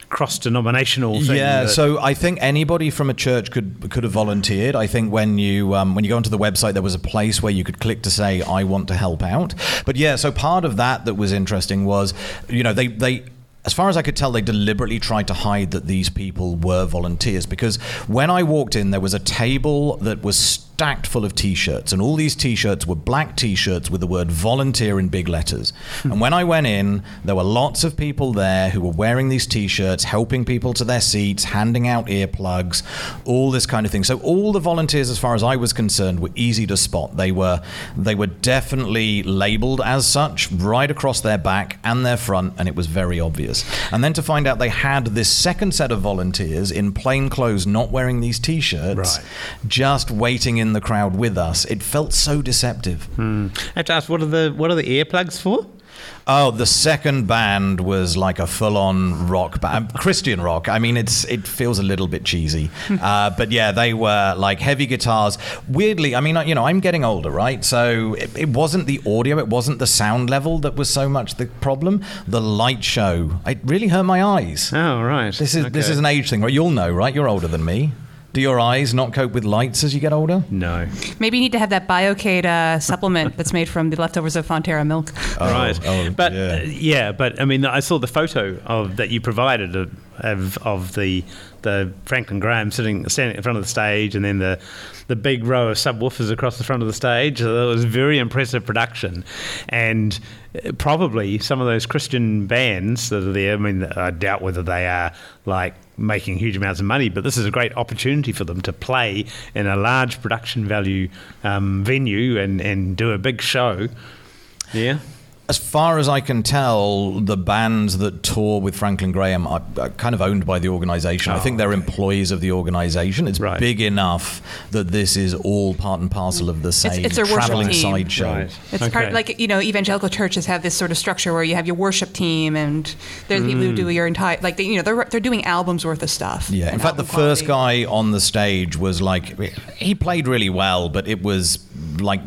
cross-denominational thing? Yeah, that- so I think anybody from a church could could have volunteered. I think when you um, when you go onto the website, there was a place where you could click to say I want to help out. But yeah, so part of that that was interesting was, you know, they they. As far as I could tell, they deliberately tried to hide that these people were volunteers because when I walked in, there was a table that was stacked full of t-shirts and all these t-shirts were black t-shirts with the word volunteer in big letters. Hmm. And when i went in there were lots of people there who were wearing these t-shirts helping people to their seats handing out earplugs all this kind of thing. So all the volunteers as far as i was concerned were easy to spot. They were they were definitely labeled as such right across their back and their front and it was very obvious. And then to find out they had this second set of volunteers in plain clothes not wearing these t-shirts Right. just waiting in the crowd with us. It felt so deceptive. Hmm. I have to ask, what are the what are the earplugs for? Oh, the second band was like a full-on rock band, um, Christian rock. I mean, it's it feels a little bit cheesy, <laughs> uh, but yeah, they were like heavy guitars. Weirdly, I mean, uh, you know, I'm getting older, right? So it, it wasn't the audio, it wasn't the sound level that was so much the problem. The light show, it really hurt my eyes. Oh, right. This is this is an age thing, right? You'll know, right? You're older than me. Do your eyes not cope with lights as you get older? no. Maybe you need to have that Biocade uh, supplement that's made from the leftovers of Fonterra milk. <laughs> right. oh, but yeah. uh, yeah, but I mean, I saw the photo of that you provided of of, of the the Franklin Graham sitting standing in front of the stage, and then the the big row of subwoofers across the front of the stage. So it was very impressive production, and uh, probably some of those Christian bands that are there. I mean, I doubt whether they are like making huge amounts of money, but this is a great opportunity for them to play in a large production value um, venue and and do a big show. Yeah. As far as I can tell, the bands that tour with Franklin Graham are, are kind of owned by the organization. I think they're employees of the organization. It's Right. big enough that this is all part and parcel of the same it's their worship traveling team. sideshow. Right. It's Okay. part like you know evangelical churches have this sort of structure where you have your worship team and they're the people who Mm. do your entire like they, you know they're they're doing albums worth of stuff. Yeah, in fact, the album first guy on the stage was like, he played really well, but it was like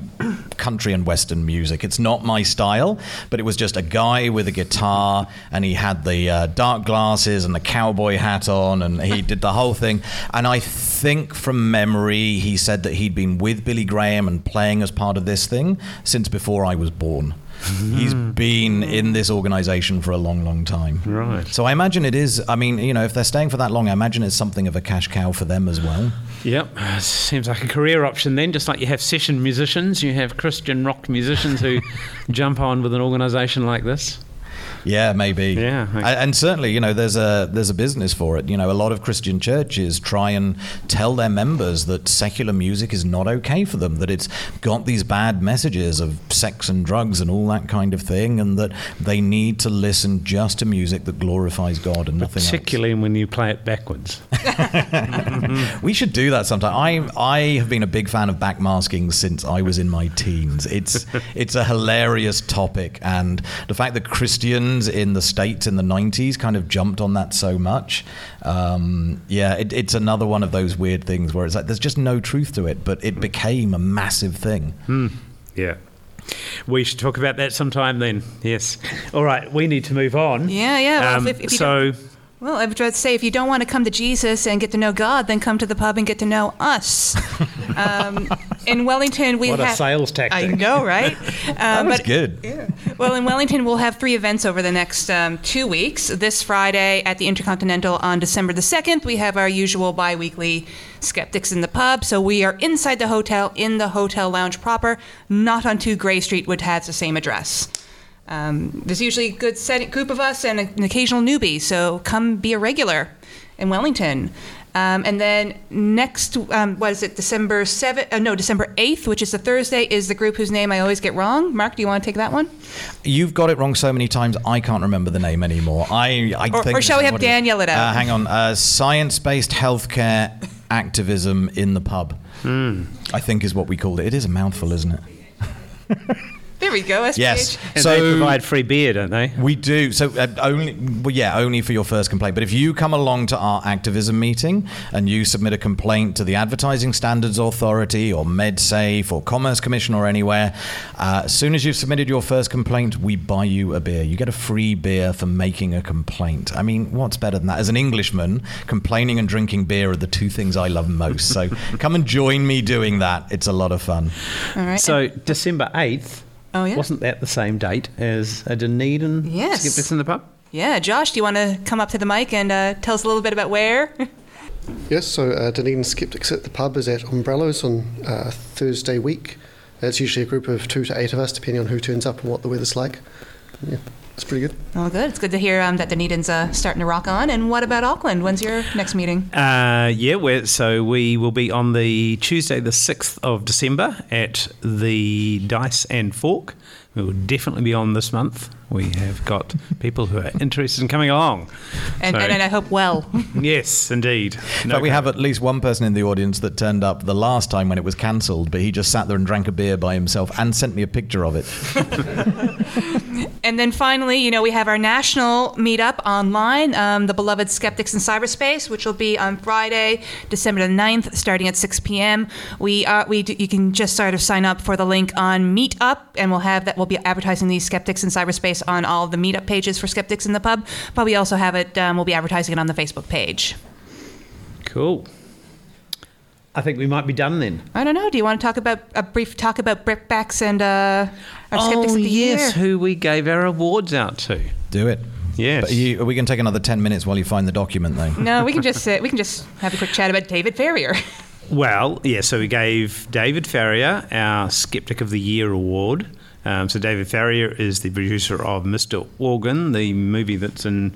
country and western music. It's not my style, but it was just a guy with a guitar, and he had the uh, dark glasses and the cowboy hat on, and he did the whole thing. And I think from memory, he said that he'd been with Billy Graham and playing as part of this thing since before I was born. He's mm. been in this organization for a long, long time. Right. So I imagine it is. I mean, you know, if they're staying for that long, I imagine it's something of a cash cow for them as well. Yep, seems like a career option then. Just like you have session musicians, you have Christian rock musicians who <laughs> jump on with an organisation like this. Yeah, maybe. Yeah. A- and certainly, you know, there's a there's a business for it. You know, a lot of Christian churches try and tell their members that secular music is not okay for them, that it's got these bad messages of sex and drugs and all that kind of thing, and that they need to listen just to music that glorifies God and nothing else. Particularly when you play it backwards. <laughs> We should do that sometime. I I have been a big fan of backmasking since I was in my teens. It's it's a hilarious topic, and the fact that Christians in the states in the '90s kind of jumped on that so much, um, yeah, it, it's another one of those weird things where it's like there's just no truth to it, but it became a massive thing. Yeah. We should talk about that sometime then. Yes. All right. We need to move on. Yeah, yeah. Well, Um, if, if you so, don't- well, I would say if you don't want to come to Jesus and get to know God, then come to the pub and get to know us. <laughs> um, in Wellington, we what a have. sales tactic. I know, right? <laughs> That Um, was but good. well, in Wellington, we'll have three events over the next um, two weeks. This Friday at the Intercontinental on December the 2nd, we have our usual bi weekly Skeptics in the Pub. So we are inside the hotel, in the hotel lounge proper, not on 2 Grey Street, which has the same address. Um, there's usually a good set, group of us and an occasional newbie, so come be a regular in Wellington. Um, and then next, um, what is it, December 7th? Uh, no, December 8th, which is the Thursday, is the group whose name I always get wrong. Mark, do you want to take that one? You've got it wrong so many times, I can't remember the name anymore. I, I Or- think or shall we have what it is. Dan yell it out? Uh, hang on. Uh, science-based healthcare activism in the pub. Hmm. I think is what we called it. It is a mouthful, isn't it? <laughs> There we go, SPH. Yes. and so they provide free beer, don't they? we do. So uh, only, well, yeah, only for your first complaint. But if you come along to our activism meeting and you submit a complaint to the Advertising Standards Authority or MedSafe or Commerce Commission or anywhere, uh, as soon as you've submitted your first complaint, we buy you a beer. You get a free beer for making a complaint. I mean, what's better than that? As an Englishman, complaining and drinking beer are the two things I love most. So <laughs> come and join me doing that. It's a lot of fun. All right. So, December 8th, Oh, yeah? wasn't that the same date as a Dunedin Yes. Skeptics in the Pub? yeah, Josh, do you want to come up to the mic and uh, tell us a little bit about where? <laughs> Yes, so uh, Dunedin Skeptics at the pub is at Umbrellas on uh, Thursday week. It's usually a group of two to eight of us, depending on who turns up and what the weather's like. Yeah, it's pretty good. oh, good. It's good to hear um, that Dunedin's uh, starting to rock on. And what about Auckland? When's your next meeting? Uh, yeah, we're, so we will be on the Tuesday, the 6th of December at the Dice and Fork. We will definitely be on this month. We have got people who are interested in coming along. And, So- and, and I hope well. <laughs> Yes, indeed. but we have at least one person in the audience that turned up the last time when it was cancelled, but he just sat there and drank a beer by himself and sent me a picture of it. <laughs> And then finally, you know, we have our national meetup online, um, the beloved Skeptics in Cyberspace, which will be on Friday, December the 9th, starting at 6 p.m. We are, we do, you can just sort of sign up for the link on Meetup, and we'll have that. We'll be advertising these Skeptics in Cyberspace on all the Meetup pages for Skeptics in the Pub, but we also have it. Um, we'll be advertising it on the Facebook page. Cool. I think we might be done then. I don't know. Do you want to talk about a brief talk about brickbats and uh, our Skeptics oh, of the yes, Year? who we gave our awards out to. Do it. Yes. But you, are we going to take another 10 minutes while you find the document, though? No, we can just sit. We can just have a quick chat about David Farrier. <laughs> Well, yeah, so we gave David Farrier our Skeptic of the Year award. Um, so David Farrier is the producer of Mr. Organ, the movie that's in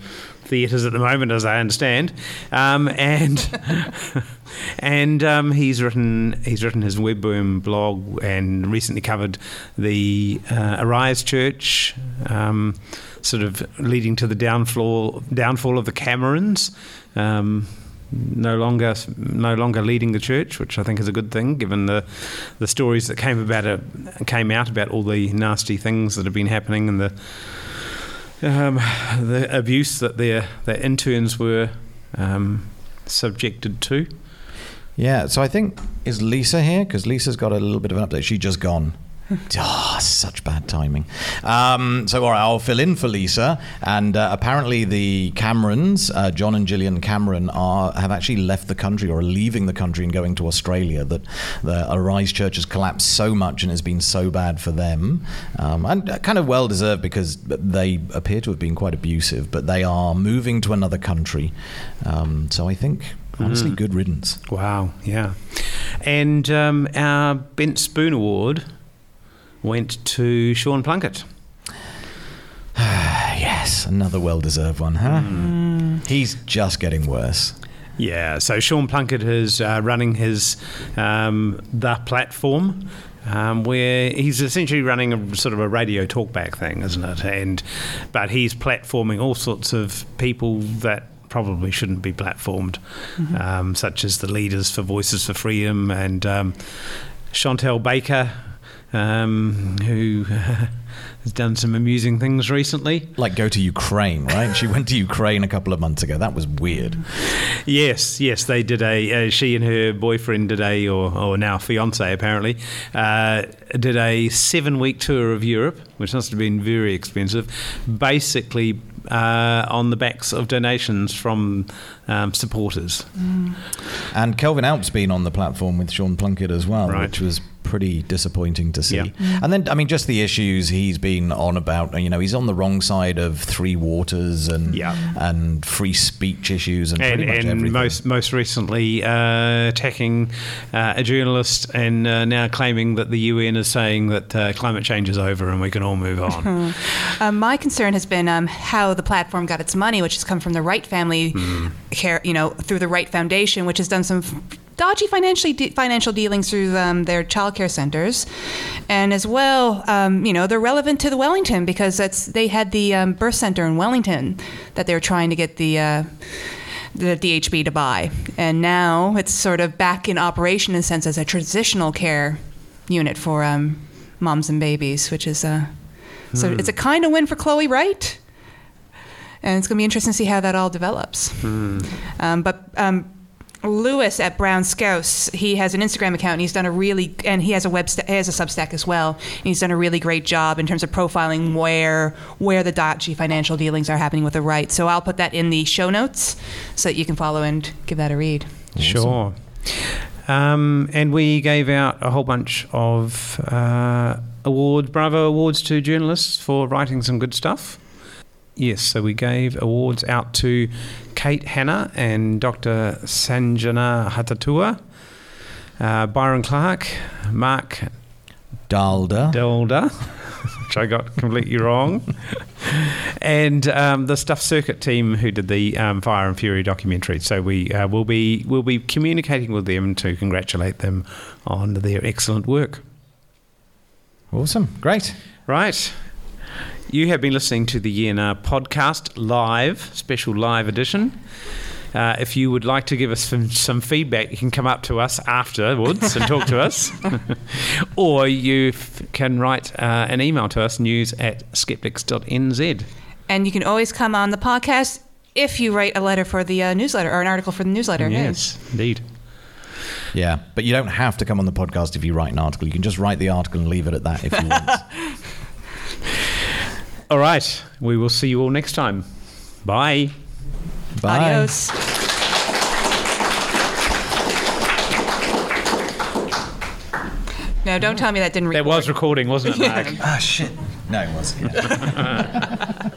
theatres at the moment, as I understand, um, and <laughs> and um, he's written he's written his Webworm blog and recently covered the uh, Arise Church. Um, Sort of leading to the downfall downfall of the Camerons, um, no longer no longer leading the church, which I think is a good thing, given the the stories that came about it, came out about all the nasty things that have been happening and the um, the abuse that their their interns were um, subjected to. Yeah, so I think, is Lisa here? Because Lisa's got a little bit of an update. She just gone. <laughs> Ah, such bad timing. Um, so, all right, I'll fill in for Lisa. And uh, apparently, the Camerons, uh, John and Gillian Cameron, are have actually left the country or are leaving the country and going to Australia. That the Arise Church has collapsed so much and has been so bad for them, um, and uh, kind of well deserved because they appear to have been quite abusive. But they are moving to another country. Um, so, I think honestly, good riddance. Wow, yeah. And um, our Bent Spoon Award went to Sean Plunket. <sighs> yes. Another well-deserved one, huh? He's just getting worse. Yeah, so Sean Plunket is uh, running his um, the platform. Um, where he's essentially running a sort of a radio talkback thing, isn't it? And but he's platforming all sorts of people that probably shouldn't be platformed, um, such as the leaders for Voices for Freedom and um, Chantelle Baker, um, who <laughs> has done some amusing things recently. Like go to Ukraine, right? she went to Ukraine a couple of months ago. That was weird. Yes, yes, they did a. Uh, she and her boyfriend did a, or, or now fiance apparently, uh, did a seven-week tour of Europe, which must have been very expensive. Basically, uh, on the backs of donations from um, supporters. And Kelvyn Alp's been on the platform with Sean Plunket as well, Right. which was pretty disappointing to see. Yeah. And then, I mean, just the issues he's been on about. You know, he's on the wrong side of three waters and Yeah. and free speech issues and, And, pretty much and most most recently uh, attacking uh, a journalist and uh, now claiming that the UN is saying that uh, climate change is over and we can all move on. Um, <laughs> my concern has been um, how the platform got its money, which has come from the Wright family, care, you know, through the Wright Foundation, which has done some f- dodgy financially de- financial dealings through um, their childcare centers, and as well, um, you know, they're relevant to the Wellington because that's they had the um, birth center in Wellington that they were trying to get the. Uh, the DHB to buy, and now it's sort of back in operation in a sense as a transitional care unit for um, moms and babies, which is uh, so it's a kind of win for Chloe right? And it's going to be interesting to see how that all develops. Um, but um, Lewis at Brown Scouts, he has an Instagram account and he's done a really, and he has a web, he has a Substack as well. And he's done a really great job in terms of profiling where where the dodgy financial dealings are happening with the right. So I'll put that in the show notes so that you can follow and give that a read. Sure. Um, and we gave out a whole bunch of uh, awards, Bravo awards to journalists for writing some good stuff. Yes, so we gave awards out to Kate Hannah and Dr. Sanjana Hattotuwa, uh, Byron Clark, Mark Dalda. Delda, <laughs> which I got completely wrong, and um, the Stuff Circuit team who did the um, Fire and Fury documentary. So we uh, will be will be communicating with them to congratulate them on their excellent work. awesome. Great. Right. You have been listening to the Yeah Nah podcast live, special live edition. Uh, if you would like to give us some, some feedback, you can come up to us afterwards and talk to us. <laughs> or you f- can write uh, an email to us, news at skeptics.nz. And you can always come on the podcast if you write a letter for the uh, newsletter or an article for the newsletter. Hey. Yes, indeed. Yeah, but you don't have to come on the podcast if you write an article. You can just write the article and leave it at that if you want. <laughs> All right. We will see you all next time. Bye. Bye. Adios. No, don't tell me that didn't record. That was recording, wasn't it, <laughs> Mark? Ah, shit. No, it wasn't. <laughs>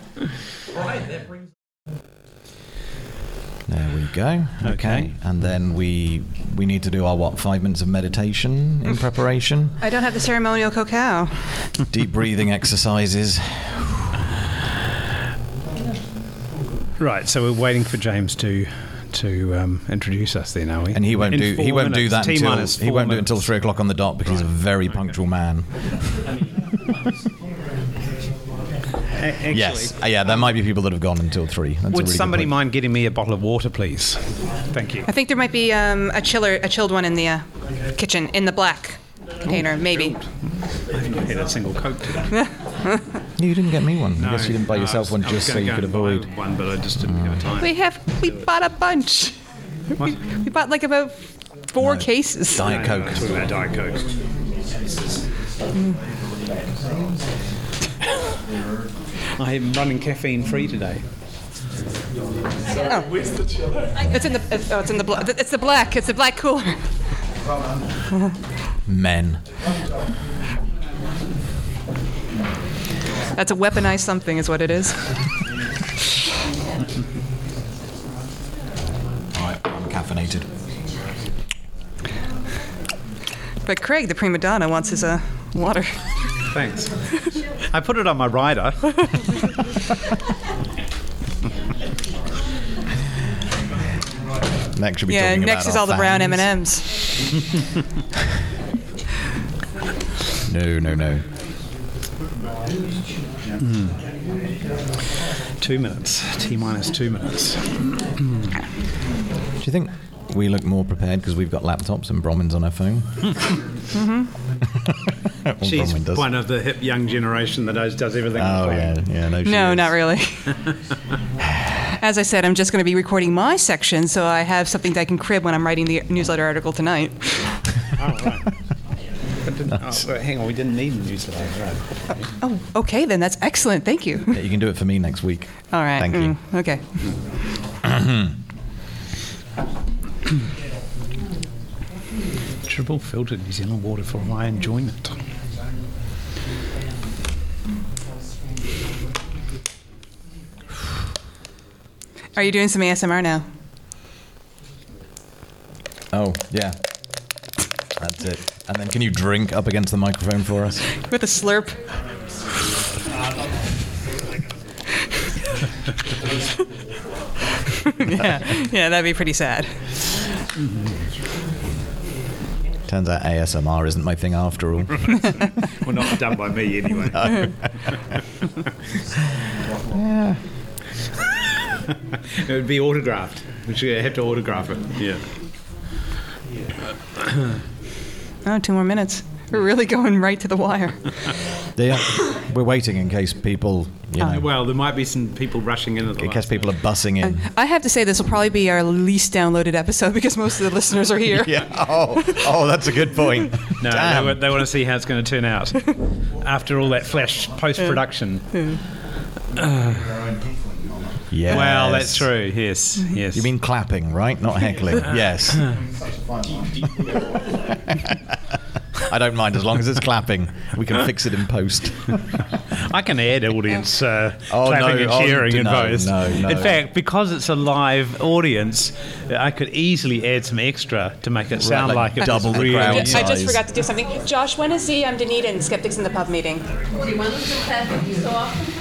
There we go. Okay. Okay. And then we we need to do our what five minutes of meditation in <laughs> preparation, I don't have the ceremonial cacao. <laughs> deep breathing exercises. right. So we're waiting for James to to um, introduce us. Then, are we? And he won't In do he won't do that T until he won't do it until three o'clock on the dot because he's a very punctual man. <laughs> A- Actually, yes. Uh, yeah. There might be people that have gone until three. That's Would really somebody mind getting me a bottle of water, please? Thank you. I think there might be um, a chiller, a chilled one in the uh, kitchen in the black container, maybe. I haven't had a single Coke today. <laughs> You didn't get me one. I guess you didn't buy No, yourself was- one I was just so gonna you go could and buy avoid. one, but I just didn't have time. We have we bought a bunch. What? We bought like about four No. cases. Diet No, Coke. I'm talking about Diet Coke. <laughs> I am running caffeine free today. Oh. Where's the cello? It's in the it's, oh, it's in the bla- it's the black. It's the black cooler. Men. That's a weaponized something, is what it is. Right, I'm caffeinated. But Craig, the prima donna, wants his uh, water. Thanks. I put it on my rider. <laughs> <laughs> next should be yeah, talking next about is all the brown M and M's. No, no, no. Mm. Two minutes. T minus two minutes. Do you think we look more prepared because we've got laptops and Bronwyn's on our phone? <laughs> <laughs> Well, She's Bronwyn does. one of the hip young generation that does, does everything. Oh yeah, yeah. No, she No, is. not really. <laughs> As I said, I'm just going to be recording my section, so I have something that I can crib when I'm writing the newsletter article tonight. Oh, right. But oh, wait, hang on, we didn't need a newsletter. Right. Oh, okay, then that's excellent. Thank you. Yeah, you can do it for me next week. All right. Thank you. mm, Okay. <clears throat> <clears throat> <coughs> Triple filtered New Zealand water for my enjoyment. Are you doing some ASMR now? Oh yeah, that's it. And then can you drink up against the microphone for us? <laughs> With a slurp? <laughs> <laughs> <laughs> yeah, yeah, that'd be pretty sad. Turns out ASMR isn't my thing after all. <laughs> Well, not done by me anyway. <laughs> Yeah. it would be autographed. We should have to autograph it. Yeah. Oh, two more minutes. <laughs> We're really going right to the wire. <laughs> yeah, we're waiting in case people, you uh, know, Well, there might be some people rushing in at the in case people are bussing in. I have to say, this will probably be our least downloaded episode because most of the listeners are here. <laughs> Yeah. Oh, oh, that's a good point. No, Damn. they, they want to see how it's going to turn out after all that flash post production. <sighs> Yes. Well, that's true. Yes, yes. You mean clapping, right? Not heckling. yes. I don't mind as long as it's clapping. We can fix it in post. <laughs> I can add audience uh, Oh, clapping no, and oh, cheering in no, both. no, no. In fact, because it's a live audience, I could easily add some extra to make it sound like like, double the really- crowd I just forgot to do something. Josh, when is the um, Dunedin Skeptics in the Pub meeting? Do you want us to clap so often?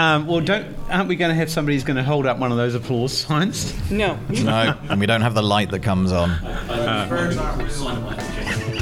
Um, well, don't aren't we going to have somebody who's going to hold up one of those applause signs? No. No, and we don't have the light that comes on. <laughs>